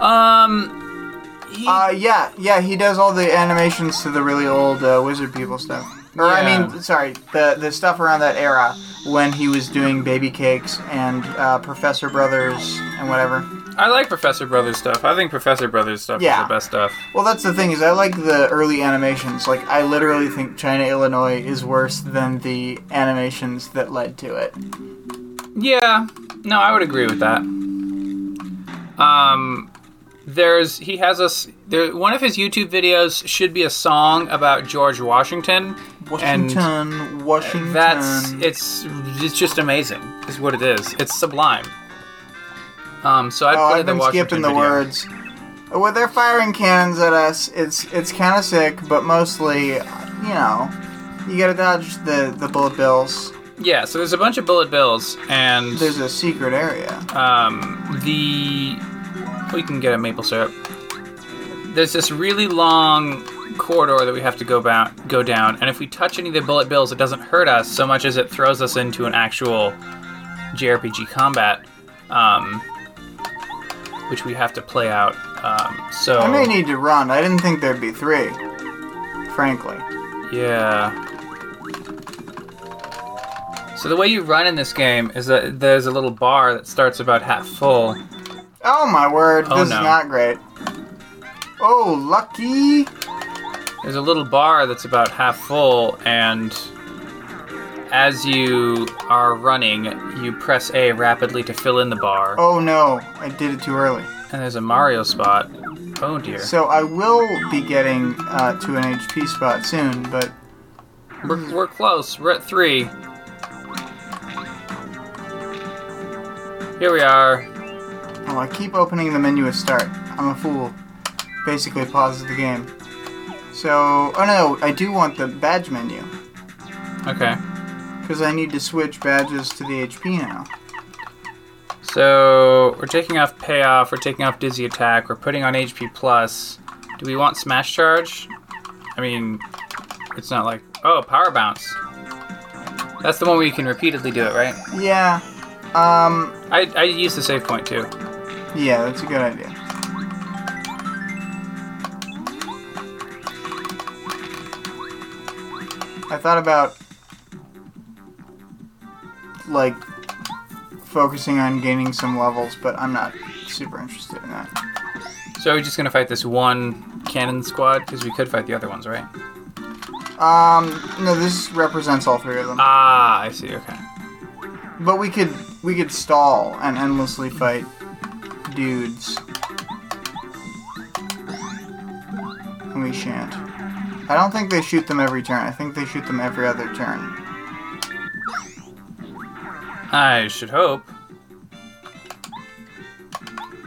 [SPEAKER 1] Um, he,
[SPEAKER 2] Uh, yeah, yeah, he does all the animations to the really old uh, Wizard People stuff. Or I mean, sorry, the the stuff around that era when he was doing Baby Cakes and uh, Professor Brothers and whatever.
[SPEAKER 1] I like Professor Brothers stuff. I think Professor Brothers stuff
[SPEAKER 2] Yeah.
[SPEAKER 1] is the best stuff.
[SPEAKER 2] Well, that's the thing is I like the early animations. Like I literally think China Illinois is worse than the animations that led to it.
[SPEAKER 1] Yeah, no, I would agree with that. Um, there's he has a s- there one of his YouTube videos should be a song about George Washington.
[SPEAKER 2] Washington, Washington.
[SPEAKER 1] That's it's it's just amazing. Is what it is. It's sublime. Um, so I'd
[SPEAKER 2] oh,
[SPEAKER 1] play
[SPEAKER 2] I've
[SPEAKER 1] the
[SPEAKER 2] been
[SPEAKER 1] Washington
[SPEAKER 2] skipping the
[SPEAKER 1] video.
[SPEAKER 2] words. When they're firing cannons at us, it's it's kind of sick, but mostly, you know, you gotta dodge the the bullet bills.
[SPEAKER 1] Yeah, so there's a bunch of bullet bills, and
[SPEAKER 2] There's a secret area.
[SPEAKER 1] um, the we can get a maple syrup. There's this really long corridor that we have to go ba- go down, and if we touch any of the bullet bills, it doesn't hurt us so much as it throws us into an actual JRPG combat. Um, which we have to play out. Um, so
[SPEAKER 2] I may need to run. I didn't think there'd be three. Frankly.
[SPEAKER 1] Yeah. So the way you run in this game is that there's a little bar that starts about half full.
[SPEAKER 2] Oh my word,
[SPEAKER 1] Oh,
[SPEAKER 2] this
[SPEAKER 1] no.
[SPEAKER 2] is not great. Oh, lucky.
[SPEAKER 1] There's a little bar that's about half full, and as you are running, you press A rapidly to fill in the bar.
[SPEAKER 2] Oh no, I did it too early.
[SPEAKER 1] And there's a Mario spot. Oh dear.
[SPEAKER 2] So I will be getting uh, to an HP spot soon, but
[SPEAKER 1] We're, we're close. We're at three. Here we are.
[SPEAKER 2] oh, I keep opening the menu at start. I'm a fool. Basically pauses the game. So, oh no, I do want the badge menu
[SPEAKER 1] Okay.
[SPEAKER 2] Because I need to switch badges to the HP now.
[SPEAKER 1] So we're taking off payoff. We're taking off dizzy attack. We're putting on HP plus. Do we want smash charge? I mean, it's not like oh power bounce. That's the one where you can repeatedly do it, right?
[SPEAKER 2] Yeah. Um.
[SPEAKER 1] I I use the save point too.
[SPEAKER 2] Yeah, that's a good idea. I thought about like focusing on gaining some levels, but I'm not super interested in that.
[SPEAKER 1] So are we just gonna fight this one cannon squad? Because we could fight the other ones, right?
[SPEAKER 2] Um, no, this represents all three of them.
[SPEAKER 1] Ah, I see. Okay.
[SPEAKER 2] But we could we could stall and endlessly fight dudes. And we shan't. I don't think they shoot them every turn. I think they shoot them every other turn.
[SPEAKER 1] I should hope.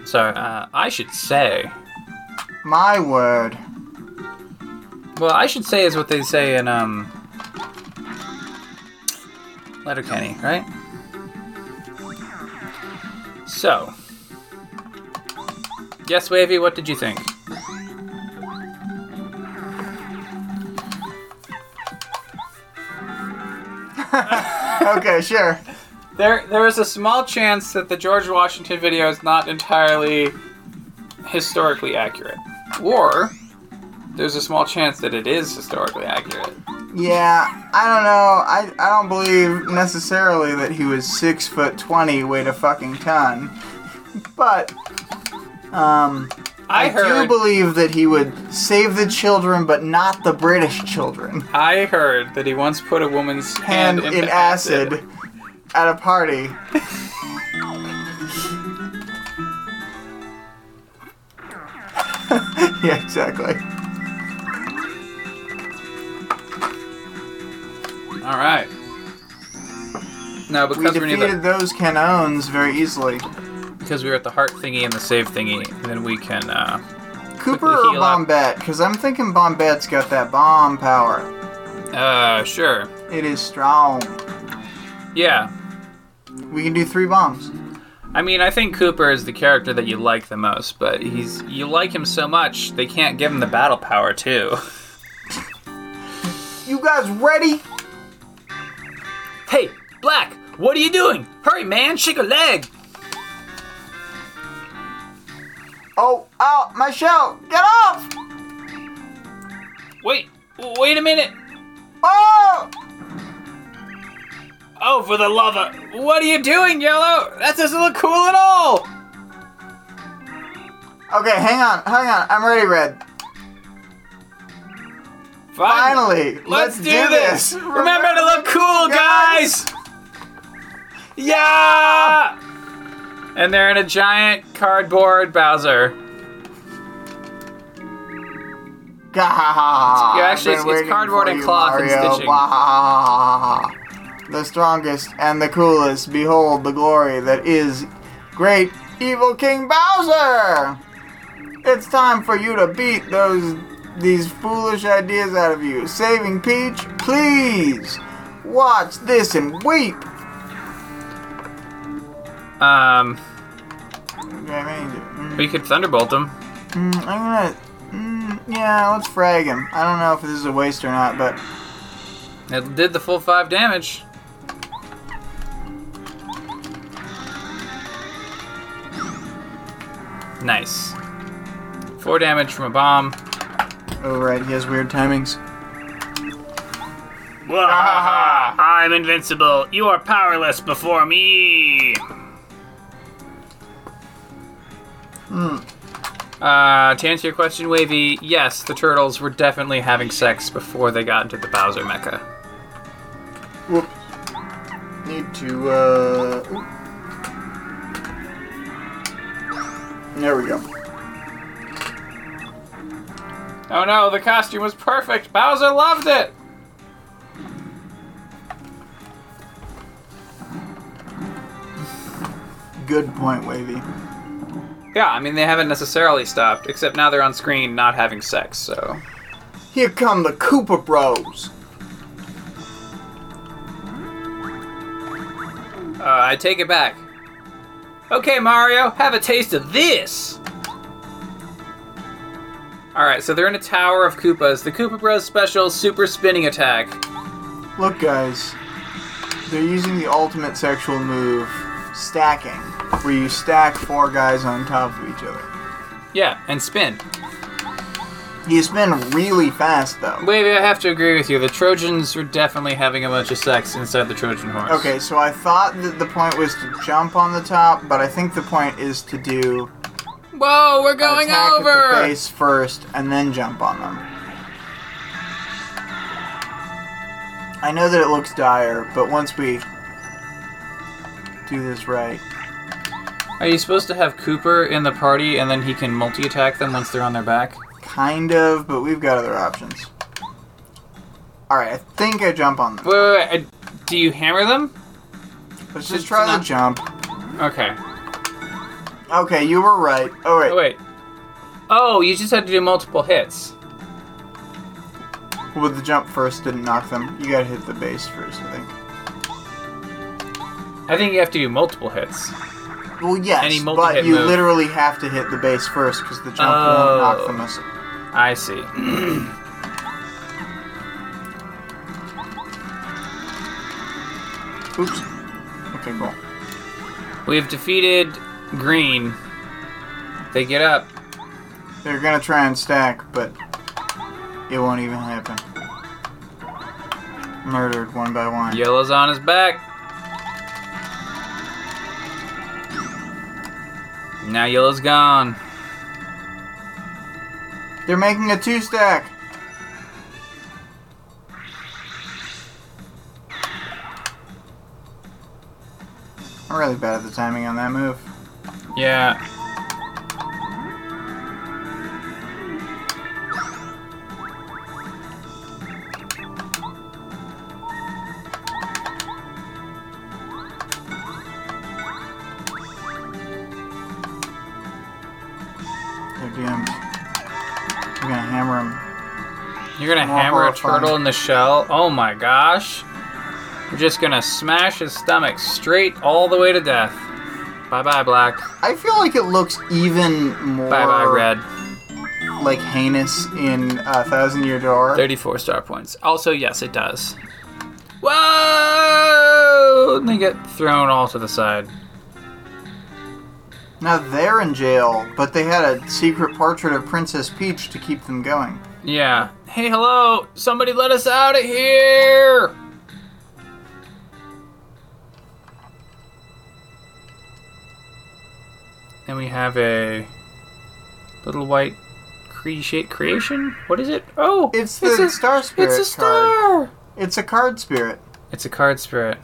[SPEAKER 1] So uh, I should say.
[SPEAKER 2] My word.
[SPEAKER 1] Well, I should say is what they say in um. Letterkenny, right? So. Yes, Wavy, what did you think?
[SPEAKER 2] Okay, sure.
[SPEAKER 1] There, there is a small chance that the George Washington video is not entirely historically accurate, or there's a small chance that it is historically accurate.
[SPEAKER 2] Yeah, I don't know. I, I don't believe necessarily that he was six foot twenty, weighed a fucking ton. But um
[SPEAKER 1] I,
[SPEAKER 2] I,
[SPEAKER 1] heard,
[SPEAKER 2] do believe that he would save the children, but not the British children.
[SPEAKER 1] I heard that he once put a woman's hand,
[SPEAKER 2] Hand in acid at a party. yeah, exactly.
[SPEAKER 1] All right. No,
[SPEAKER 2] We
[SPEAKER 1] because we
[SPEAKER 2] defeated
[SPEAKER 1] the,
[SPEAKER 2] those canones very easily.
[SPEAKER 1] because we are at the heart thingy and the save thingy, then we can. uh... Kooper
[SPEAKER 2] or. Bombette? Because I'm thinking Bombette's got that bomb power.
[SPEAKER 1] Uh, sure.
[SPEAKER 2] It is strong.
[SPEAKER 1] Yeah.
[SPEAKER 2] We can do three bombs.
[SPEAKER 1] I mean, I think Kooper is the character that you like the most, but he's you like him so much they can't give him the battle power too.
[SPEAKER 2] You guys ready?
[SPEAKER 1] Hey, Black, what are you doing? Hurry, man, shake a leg.
[SPEAKER 2] Oh, oh, my shell! Get off!
[SPEAKER 1] Wait, wait a minute.
[SPEAKER 2] Oh!
[SPEAKER 1] Oh, for the love of what are you doing, Yellow? That doesn't look cool at all.
[SPEAKER 2] Okay, hang on, hang on. I'm ready, Red. Finally,
[SPEAKER 1] let's, do, this. Remember, to look cool, guys. Yeah. And they're in a giant cardboard Bowser.
[SPEAKER 2] Gah!
[SPEAKER 1] Yeah, actually, it's- it's cardboard and cloth and stitching.
[SPEAKER 2] Wah! The strongest and the coolest. Behold the glory that is great evil King Bowser. It's time for you to beat those these foolish ideas out of you. Saving Peach, please. Watch this and weep.
[SPEAKER 1] Um,
[SPEAKER 2] Okay, I mean, mm,
[SPEAKER 1] we could thunderbolt them.
[SPEAKER 2] mm, I'm gonna. Mm, yeah, let's frag him. I don't know if this is a waste or not, but
[SPEAKER 1] It did the full five damage. Nice. Four damage from a bomb.
[SPEAKER 2] Oh, right, he has weird timings.
[SPEAKER 3] Wahaha! I'm invincible. You are powerless before me. Hmm.
[SPEAKER 1] Uh, to answer your question, Wavy, yes, the turtles were definitely having sex before they got into the Bowser mecha.
[SPEAKER 2] Whoop. Need to, uh. oop. There we go.
[SPEAKER 1] Oh no, the costume was perfect. Bowser loved it.
[SPEAKER 2] Good point, Wavy.
[SPEAKER 1] Yeah, I mean they haven't necessarily stopped, except now they're on screen not having sex. So
[SPEAKER 2] Here come the Koopa Bros.
[SPEAKER 1] uh, I take it back. Okay, Mario, have a taste of this. All right, so they're in a tower of Koopas. The Koopa Bros special super spinning attack.
[SPEAKER 2] Look, guys. They're using the ultimate sexual move, stacking, where you stack four guys on top of each other.
[SPEAKER 1] Yeah, and spin.
[SPEAKER 2] You spin really fast, though.
[SPEAKER 1] Wait, I have to agree with you. The Trojans were definitely having a bunch of sex inside the Trojan horse.
[SPEAKER 2] Okay, so I thought that the point was to jump on the top, but I think the point is to do
[SPEAKER 1] Whoa, we're going
[SPEAKER 2] attack
[SPEAKER 1] over.
[SPEAKER 2] at the base first and then jump on them. I know that it looks dire, but once we do this right,
[SPEAKER 1] Are you supposed to have Kooper in the party and then he can multi-attack them once they're on their back?
[SPEAKER 2] Kind of, but we've got other options. Alright, I think I jump on them.
[SPEAKER 1] Wait, wait, wait. uh, Do you hammer them?
[SPEAKER 2] Let's
[SPEAKER 1] Just
[SPEAKER 2] try the jump.
[SPEAKER 1] Okay.
[SPEAKER 2] Okay, you were right. Oh, wait.
[SPEAKER 1] Oh, wait. Oh, you just had to do multiple hits.
[SPEAKER 2] Well, the jump first didn't knock them. You gotta hit the base first, I think.
[SPEAKER 1] I think you have to do multiple hits.
[SPEAKER 2] Well, yes,
[SPEAKER 1] Any
[SPEAKER 2] but you
[SPEAKER 1] move.
[SPEAKER 2] literally have to hit the base first because the jump
[SPEAKER 1] Oh.
[SPEAKER 2] won't knock them as
[SPEAKER 1] I see.
[SPEAKER 2] Oops. Okay, cool.
[SPEAKER 1] We've defeated Green. They get up.
[SPEAKER 2] They're gonna try and stack, but it won't even happen. Murdered one by one.
[SPEAKER 1] Yellow's on his back. Now Yellow's gone.
[SPEAKER 2] They're making a two stack. I'm really bad at the timing on that move.
[SPEAKER 1] Yeah.
[SPEAKER 2] Gonna More
[SPEAKER 1] hammer a turtle in the shell? Oh my gosh. You're just gonna smash his stomach straight all the way to death. Bye bye, Black.
[SPEAKER 2] I feel like it looks even more
[SPEAKER 1] Bye bye, Red.
[SPEAKER 2] like heinous in uh, Thousand Year Door.
[SPEAKER 1] 34 star points. Also, yes, it does. Whoa! And they get thrown all to the side.
[SPEAKER 2] Now they're in jail, but they had a secret portrait of Princess Peach to keep them going.
[SPEAKER 1] Yeah. Hey, hello! Somebody let us out of here! Then we have a little white cre- creation. What is it? Oh,
[SPEAKER 2] It's the
[SPEAKER 1] a,
[SPEAKER 2] Star Spirit
[SPEAKER 1] It's a star.
[SPEAKER 2] It's a card spirit.
[SPEAKER 1] It's a card spirit.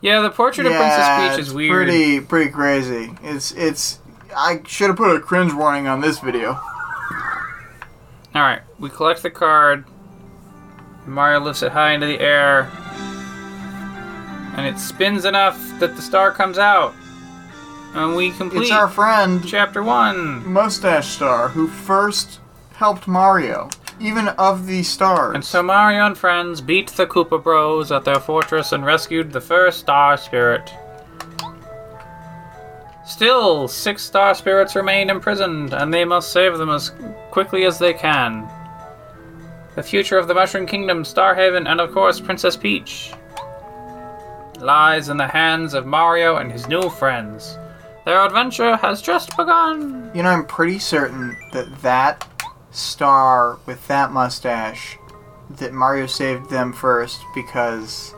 [SPEAKER 1] Yeah, the portrait of Princess Peach is weird.
[SPEAKER 2] Pretty, pretty crazy. It's, it's. I should have put a cringe warning on this video.
[SPEAKER 1] All right, we collect the card. Mario lifts it high into the air, and it spins enough that the star comes out, and we complete
[SPEAKER 2] It's our friend
[SPEAKER 1] chapter one.
[SPEAKER 2] Mustache Star who first helped Mario, even of the stars.
[SPEAKER 1] And so Mario and friends beat the Koopa Bros at their fortress and rescued the first Star Spirit. Still, six Star Spirits remain imprisoned, and they must save them as quickly as they can. The future of the Mushroom Kingdom, Star Haven, and of course Princess Peach lies in the hands of Mario and his new friends.
[SPEAKER 4] Their adventure has just begun.
[SPEAKER 2] You know, I'm pretty certain that that star with that mustache, that Mario saved them first because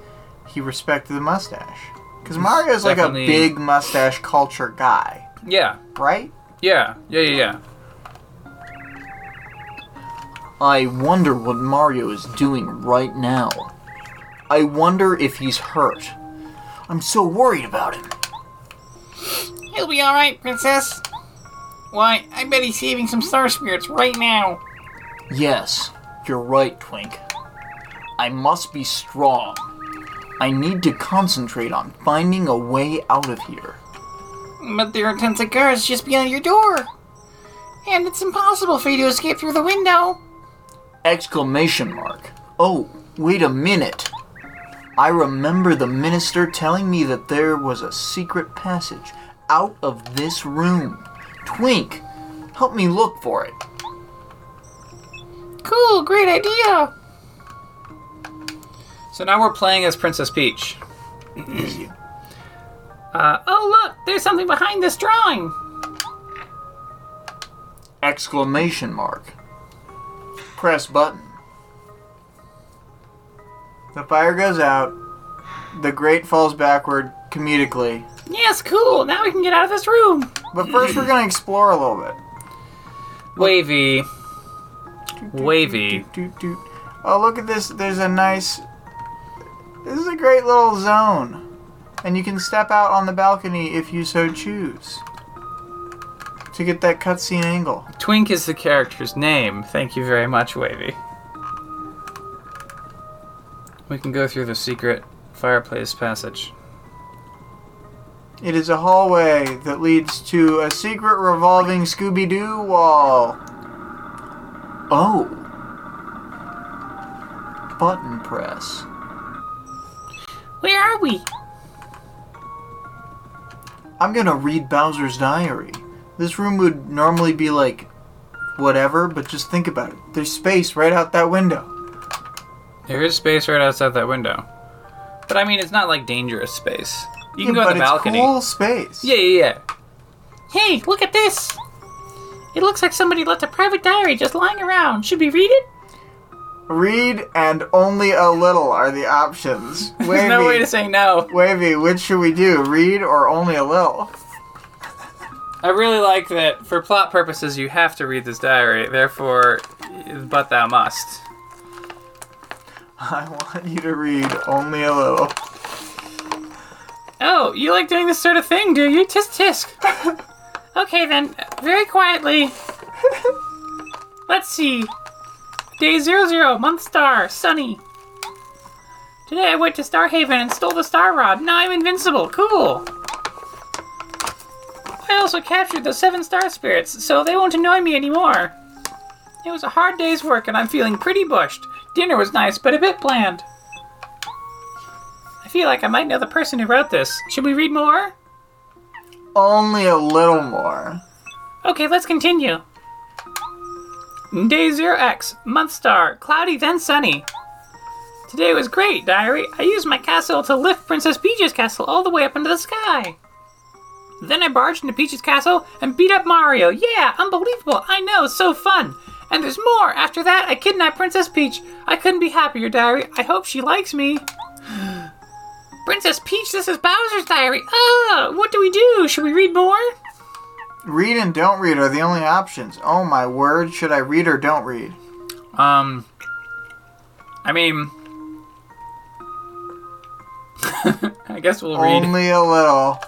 [SPEAKER 2] he respected the mustache. Because Mario's like a
[SPEAKER 4] Definitely-
[SPEAKER 2] big mustache culture guy,
[SPEAKER 4] Yeah,
[SPEAKER 2] right?
[SPEAKER 4] yeah, yeah, yeah, yeah.
[SPEAKER 2] I wonder what Mario is doing right now. I wonder if he's hurt. I'm so worried about him.
[SPEAKER 1] He'll be alright, Princess. Why, I bet he's saving some star spirits right now.
[SPEAKER 2] Yes, you're right, Twink. I must be strong. I need to concentrate on finding a way out of here.
[SPEAKER 1] But there are tons of guards just beyond your door. And it's impossible for you to escape through the window.
[SPEAKER 2] Exclamation mark. Oh, wait a minute. I remember the minister telling me that there was a secret passage out of this room. Twink, help me look for it.
[SPEAKER 1] Cool, great idea.
[SPEAKER 4] So now we're playing as Princess Peach. Uh,
[SPEAKER 1] Oh, look, there's something behind this drawing.
[SPEAKER 2] Exclamation mark. Press button. The fire goes out. The grate falls backward comedically.
[SPEAKER 1] Yes, cool. Now we can get out of this room.
[SPEAKER 2] But first, we're gonna explore a little bit.
[SPEAKER 4] wavy, wavy.
[SPEAKER 2] Oh, look at this. There's a nice. This is a great little zone. And you can step out on the balcony if you so choose. To get that cutscene angle.
[SPEAKER 4] Twink is the character's name. Thank you very much, Wavy. We can go through the secret fireplace passage.
[SPEAKER 2] It is a hallway that leads to a secret revolving Scooby Doo wall. Oh. Button press.
[SPEAKER 1] Where are we?
[SPEAKER 2] I'm gonna read Bowser's diary. This room would normally be like whatever, but just think about it. There's space right out that window.
[SPEAKER 4] There is space right outside that window. But I mean, it's not like dangerous space. You can
[SPEAKER 2] Yeah,
[SPEAKER 4] go
[SPEAKER 2] but
[SPEAKER 4] on the balcony.
[SPEAKER 2] it's
[SPEAKER 4] balcony.
[SPEAKER 2] cool space.
[SPEAKER 4] Yeah, yeah, yeah.
[SPEAKER 1] Hey, look at this. It looks like somebody left a private diary just lying around. Should we read it?
[SPEAKER 2] Read and only a little are the options. Wavy,
[SPEAKER 4] There's no way to say no.
[SPEAKER 2] Wavy, which should we do? Read or only a little?
[SPEAKER 4] I really like that for plot purposes you have to read this diary, therefore, but thou must.
[SPEAKER 2] I want you to read only a little.
[SPEAKER 1] Oh, you like doing this sort of thing, do you? Tisk tisk. okay then, very quietly. Let's see. Day zero zero, month star, sunny. Today I went to Star Haven and stole the star rod. Now I'm invincible. Cool. I also captured the seven star spirits, so they won't annoy me anymore. It was a hard day's work and I'm feeling pretty bushed. Dinner was nice, but a bit bland. I feel like I might know the person who wrote this. Should we read more?
[SPEAKER 2] Only a little more.
[SPEAKER 1] Okay, let's continue. Day 0x, month star, cloudy then sunny. Today was great, diary. I used my castle to lift Princess Peach's castle all the way up into the sky. Then I barged into Peach's castle and beat up Mario. Yeah, unbelievable. I know, so fun. And there's more. After that, I kidnapped Princess Peach. I couldn't be happier, diary. I hope she likes me. Princess Peach, this is Bowser's diary. Ah, what do we do? Should we read more?
[SPEAKER 2] Read and don't read are the only options. Oh my word, should I read or don't read?
[SPEAKER 4] Um, I mean, I guess we'll read
[SPEAKER 2] Only a little.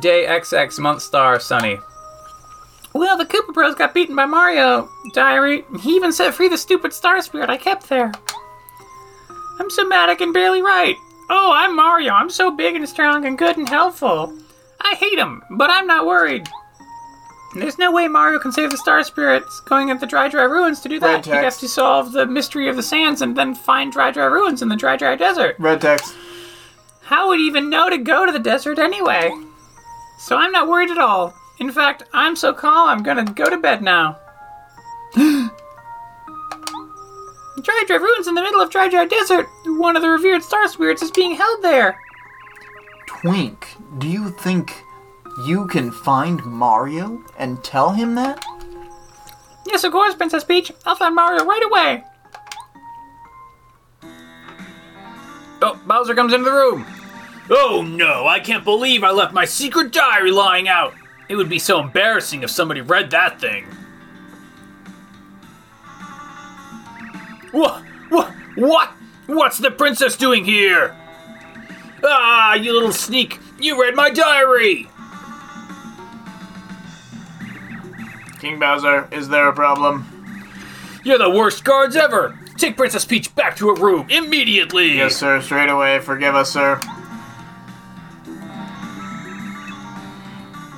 [SPEAKER 4] day XX month star sunny.
[SPEAKER 1] Well, the Koopa Bros got beaten by Mario, Diary. He even set free the stupid Star Spirit I kept there. I'm so mad I can barely write. Oh, I'm Mario. I'm so big and strong and good and helpful. I hate him, but I'm not worried. There's no way Mario can save the Star Spirits going into the Dry Dry Ruins to do
[SPEAKER 2] Red
[SPEAKER 1] that. He has to solve the mystery of the sands and then find Dry Dry Ruins in the Dry Dry Desert.
[SPEAKER 2] Red text.
[SPEAKER 1] How would he even know to go to the desert anyway? So I'm not worried at all. In fact, I'm so calm I'm gonna go to bed now. Dry Dry Ruins in the middle of Dry Dry Desert. One of the revered star spirits is being held there.
[SPEAKER 2] Twink, do you think You can find Mario and tell him that?
[SPEAKER 5] Yes, of course, Princess Peach. I'll find Mario right away.
[SPEAKER 1] Oh, Bowser comes into the room.
[SPEAKER 3] Oh no, I can't believe I left my secret diary lying out. It would be so embarrassing if somebody read that thing. What? What? What? What's the princess doing here? Ah, you little sneak! You read my diary!
[SPEAKER 2] King Bowser, is there a problem?
[SPEAKER 3] You're the worst guards ever! Take Princess Peach back to her room immediately!
[SPEAKER 2] Yes, sir, straight away. Forgive us, sir.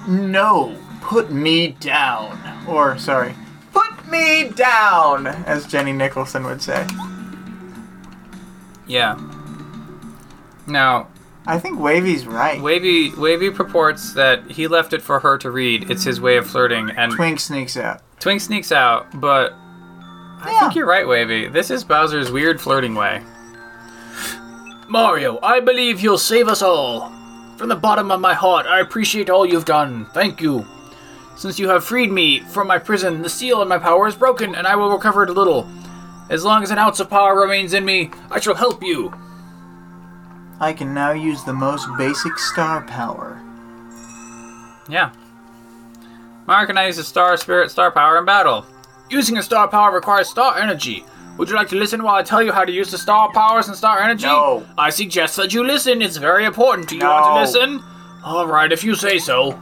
[SPEAKER 2] No, put me down. Or, sorry, put me down, as Jenny Nicholson would say.
[SPEAKER 1] Yeah. Now,
[SPEAKER 2] I think Wavy's right.
[SPEAKER 1] Wavy Wavy purports that he left it for her to read. It's his way of flirting, and
[SPEAKER 2] Twink sneaks out.
[SPEAKER 1] Twink sneaks out. But I
[SPEAKER 2] Yeah.
[SPEAKER 1] think you're right, Wavy. This is Bowser's weird flirting way.
[SPEAKER 3] Mario, I believe you'll save us all. From the bottom of my heart, I appreciate all you've done. Thank you. Since you have freed me from my prison, the seal in my power is broken, and I will recover it a little. As long as an ounce of power remains in me, I shall help you.
[SPEAKER 2] I can now use the most basic star power.
[SPEAKER 1] Yeah. Mario can now use his Star Spirit Star Power in battle.
[SPEAKER 3] Using a star power requires star energy. Would you like to listen while I tell you how to use the star powers and star energy?
[SPEAKER 2] No.
[SPEAKER 3] I suggest that you listen. It's very important. Do you
[SPEAKER 2] No.
[SPEAKER 3] want to listen? Alright, if you say so.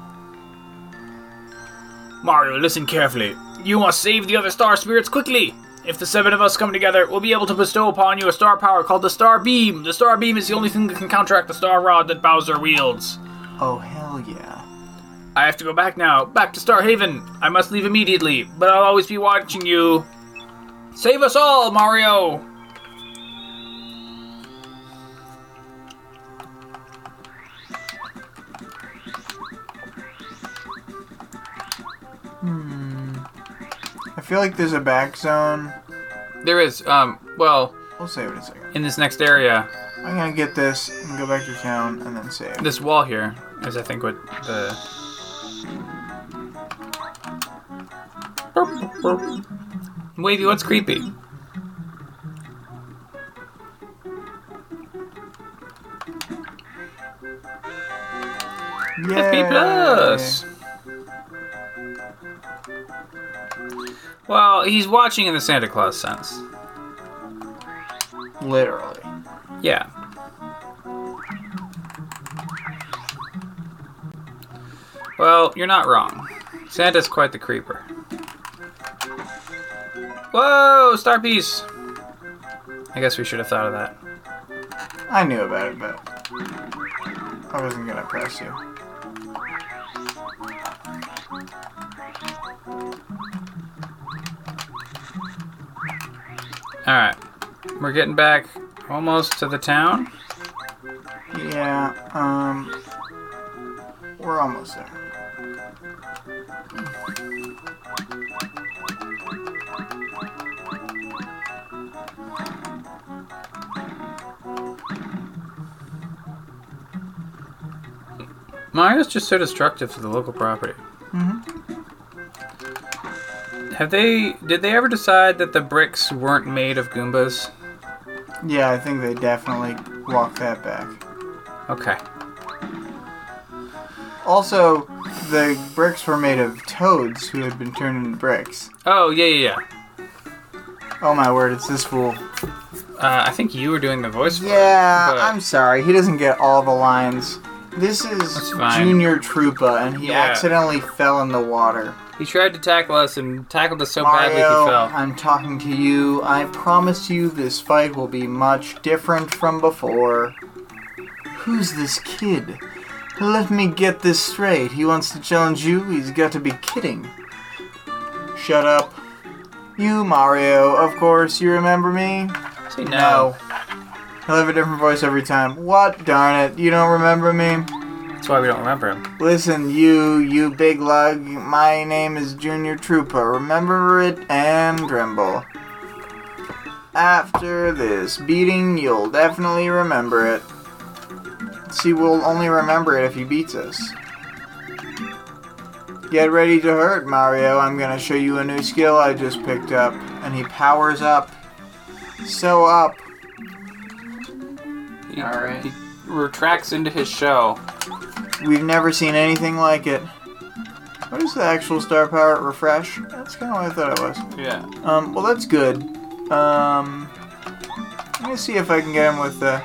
[SPEAKER 3] Mario, listen carefully. You must save the other star spirits quickly. If the seven of us come together, we'll be able to bestow upon you a star power called the Star Beam. The Star Beam is the only thing that can counteract the Star Rod that Bowser wields.
[SPEAKER 2] Oh, hell yeah.
[SPEAKER 3] I have to go back now, back to Star Haven. I must leave immediately, but I'll always be watching you. Save us all, Mario!
[SPEAKER 2] Feel like there's a back zone.
[SPEAKER 1] There is, um, well,
[SPEAKER 2] We'll save it a second.
[SPEAKER 1] in this next area,
[SPEAKER 2] I'm gonna get this and go back to town and then save.
[SPEAKER 1] this wall here is, I think, what the. Wavy, what's creepy?
[SPEAKER 2] Yay.
[SPEAKER 1] FP plus. Well, he's watching in the Santa Claus sense.
[SPEAKER 2] Literally.
[SPEAKER 1] Yeah. Well, you're not wrong. Santa's quite the creeper. Whoa, star piece. I guess we should have thought of that.
[SPEAKER 2] I knew about it, but I wasn't gonna press you.
[SPEAKER 1] Alright. We're getting back almost to the town.
[SPEAKER 2] Yeah, um, we're almost there.
[SPEAKER 1] Mario's just so destructive to the local property. Have they? Did they ever decide that the bricks weren't made of Goombas?
[SPEAKER 2] Yeah, I think they definitely walked that back.
[SPEAKER 1] Okay.
[SPEAKER 2] Also, the bricks were made of toads who had been turned into bricks.
[SPEAKER 1] Oh yeah, yeah, yeah.
[SPEAKER 2] Oh my word, it's this fool.
[SPEAKER 1] Uh, I think you were doing the voice. for it,
[SPEAKER 2] Yeah,
[SPEAKER 1] but-
[SPEAKER 2] I'm sorry, he doesn't get all the lines. This is Junior Troopa, and he
[SPEAKER 1] Yeah.
[SPEAKER 2] accidentally fell in the water.
[SPEAKER 1] He tried to tackle us and tackled us so badly he
[SPEAKER 2] Mario,
[SPEAKER 1] fell.
[SPEAKER 2] I'm talking to you. I promise you this fight will be much different from before. Who's this kid? Let me get this straight. He wants to challenge you? He's got to be kidding. Shut up. You, Mario, of course, you remember me?
[SPEAKER 1] Say no.
[SPEAKER 2] No. He'll have a different voice every time. What? Darn it. You don't remember me?
[SPEAKER 1] That's why we don't remember him.
[SPEAKER 2] Listen, you, you big lug, my name is Junior Troopa. Remember it and tremble. After this beating, you'll definitely remember it. See, we'll only remember it if he beats us. Get ready to hurt, Mario. I'm gonna show you a new skill I just picked up. And he powers up. So up.
[SPEAKER 1] He,
[SPEAKER 2] Alright.
[SPEAKER 1] he retracts into his shell.
[SPEAKER 2] We've never seen anything like it. What is the actual star power? Refresh? That's kind of what I thought it was.
[SPEAKER 1] Yeah.
[SPEAKER 2] Um, well, that's good. Um, let me see if I can get him with the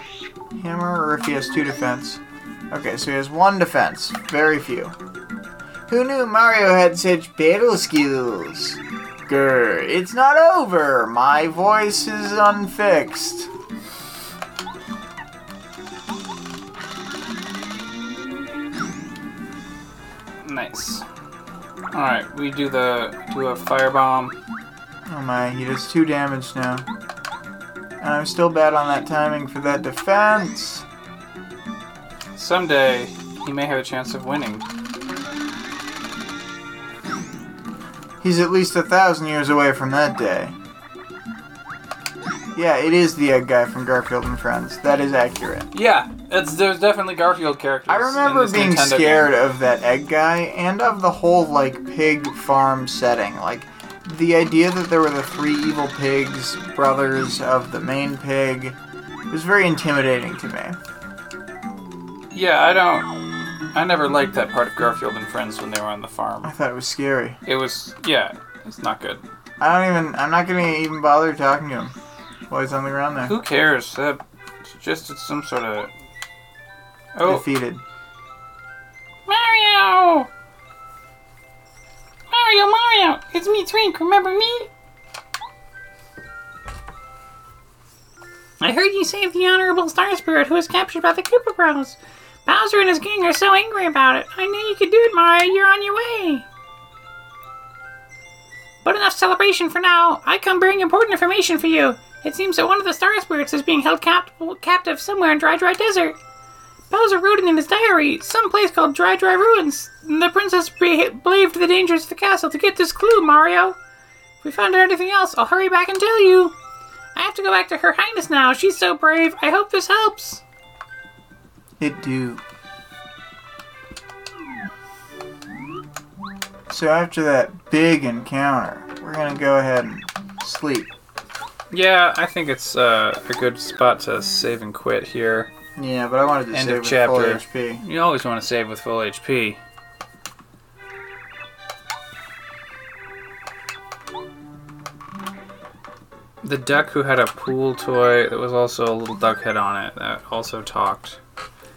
[SPEAKER 2] hammer or if he has two defense. Okay, so he has one defense. Very few. Who knew Mario had such battle skills? Grr, it's not over. My voice is unfixed.
[SPEAKER 1] Nice. All right, we do the do a firebomb.
[SPEAKER 2] Oh my, he does two damage now. And I'm still bad on that timing for that defense.
[SPEAKER 1] Someday he may have a chance of winning.
[SPEAKER 2] He's at least a thousand years away from that day. Yeah, it is the egg guy from Garfield and Friends. That is accurate.
[SPEAKER 1] Yeah, it's there's definitely Garfield characters.
[SPEAKER 2] I remember being
[SPEAKER 1] Nintendo
[SPEAKER 2] scared
[SPEAKER 1] game.
[SPEAKER 2] of that egg guy and of the whole like pig farm setting. Like the idea that there were the three evil pigs, brothers of the main pig, was very intimidating to me.
[SPEAKER 1] Yeah, I don't. I never liked that part of Garfield and Friends when they were on the farm.
[SPEAKER 2] I thought it was scary.
[SPEAKER 1] It was yeah, it's not good.
[SPEAKER 2] I don't even. I'm not gonna even bother talking to him while he's on the ground there.
[SPEAKER 1] Who cares? That it's just it's some sort of. Oh,
[SPEAKER 2] Defeated.
[SPEAKER 5] Mario! Mario, Mario! It's me, Twink. Remember me? I heard you saved the Honorable Star Spirit who was captured by the Koopa Bros. Bowser and his gang are so angry about it. I knew you could do it, Mario. You're on your way. But enough celebration for now. I come bring important information for you. It seems that one of the Star Spirits is being held cap- captive somewhere in Dry Dry Desert. Bowser wrote it in his diary, some place called Dry Dry Ruins. The princess bra- braved the dangers of the castle to get this clue, Mario. If we find out anything else, I'll hurry back and tell you. I have to go back to Her Highness now. She's so brave. I hope this helps.
[SPEAKER 2] It do. So after that big encounter, we're gonna go ahead and sleep.
[SPEAKER 1] yeah. I think it's uh, a good spot to save and quit here.
[SPEAKER 2] Yeah, but I wanted to
[SPEAKER 1] End
[SPEAKER 2] save
[SPEAKER 1] of
[SPEAKER 2] with full
[SPEAKER 1] chapter.
[SPEAKER 2] HP.
[SPEAKER 1] You always want to save with full HP. The duck who had a pool toy that was also a little duck head on it that also talked.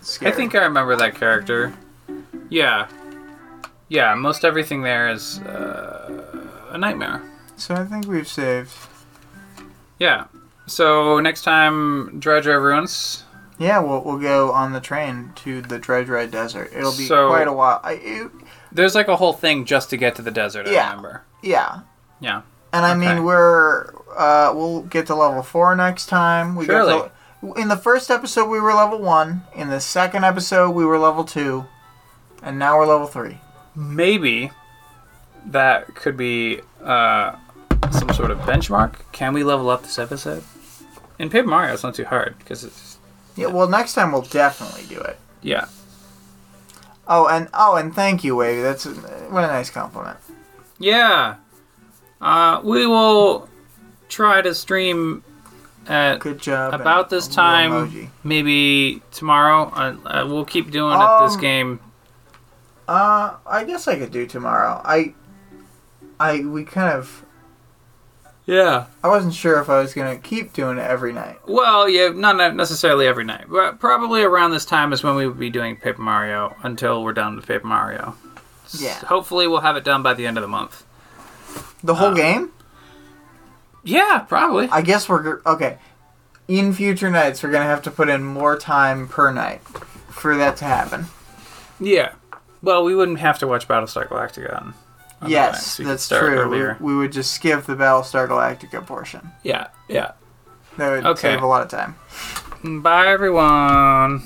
[SPEAKER 2] Scary.
[SPEAKER 1] I think I remember that character. Yeah. Yeah, most everything there is uh, a nightmare.
[SPEAKER 2] so. I think we've saved.
[SPEAKER 1] Yeah. So next time, Dry Dry Ruins.
[SPEAKER 2] Yeah, we'll, we'll go on the train to the Dry Dry Desert. It'll be
[SPEAKER 1] So-
[SPEAKER 2] quite a while. I, it,
[SPEAKER 1] There's like a whole thing just to get to the desert, I
[SPEAKER 2] Yeah.
[SPEAKER 1] remember.
[SPEAKER 2] yeah,
[SPEAKER 1] Yeah.
[SPEAKER 2] and I
[SPEAKER 1] Okay.
[SPEAKER 2] mean we're uh, we'll get to level four next time. We
[SPEAKER 1] Surely.
[SPEAKER 2] got to, in the first episode we were level one. In the second episode we were level two, and now we're level three.
[SPEAKER 1] maybe that could be uh, some sort of benchmark. Can we level up this episode? In Paper Mario, it's not too hard because it's
[SPEAKER 2] Yeah, well, next time we'll definitely do it.
[SPEAKER 1] yeah.
[SPEAKER 2] Oh, and oh, and thank you, Wavy. That's what a nice compliment.
[SPEAKER 1] Yeah. Uh, we will try to stream at
[SPEAKER 2] Good job.
[SPEAKER 1] about this time,
[SPEAKER 2] emoji.
[SPEAKER 1] maybe tomorrow. Uh, uh, we'll keep doing it this
[SPEAKER 2] Um,
[SPEAKER 1] game.
[SPEAKER 2] Uh, I guess I could do tomorrow. I, I we kind of.
[SPEAKER 1] Yeah.
[SPEAKER 2] I wasn't sure if I was gonna keep doing it every night.
[SPEAKER 1] Well, yeah, not necessarily every night, but probably around this time is when we would be doing Paper Mario until we're done with Paper Mario.
[SPEAKER 2] Yeah.
[SPEAKER 1] Hopefully, we'll have it done by the end of the month.
[SPEAKER 2] The whole
[SPEAKER 1] Uh,
[SPEAKER 2] game.
[SPEAKER 1] Yeah, probably.
[SPEAKER 2] I guess we're okay. In future nights, we're gonna have to put in more time per night for that to happen.
[SPEAKER 1] Yeah. Well, we wouldn't have to watch Battlestar Galactica on.
[SPEAKER 2] Yes, that's true. We, we would just skip the Battlestar Galactica portion.
[SPEAKER 1] Yeah, yeah.
[SPEAKER 2] That would
[SPEAKER 1] Okay.
[SPEAKER 2] save a lot of time.
[SPEAKER 1] Bye, everyone.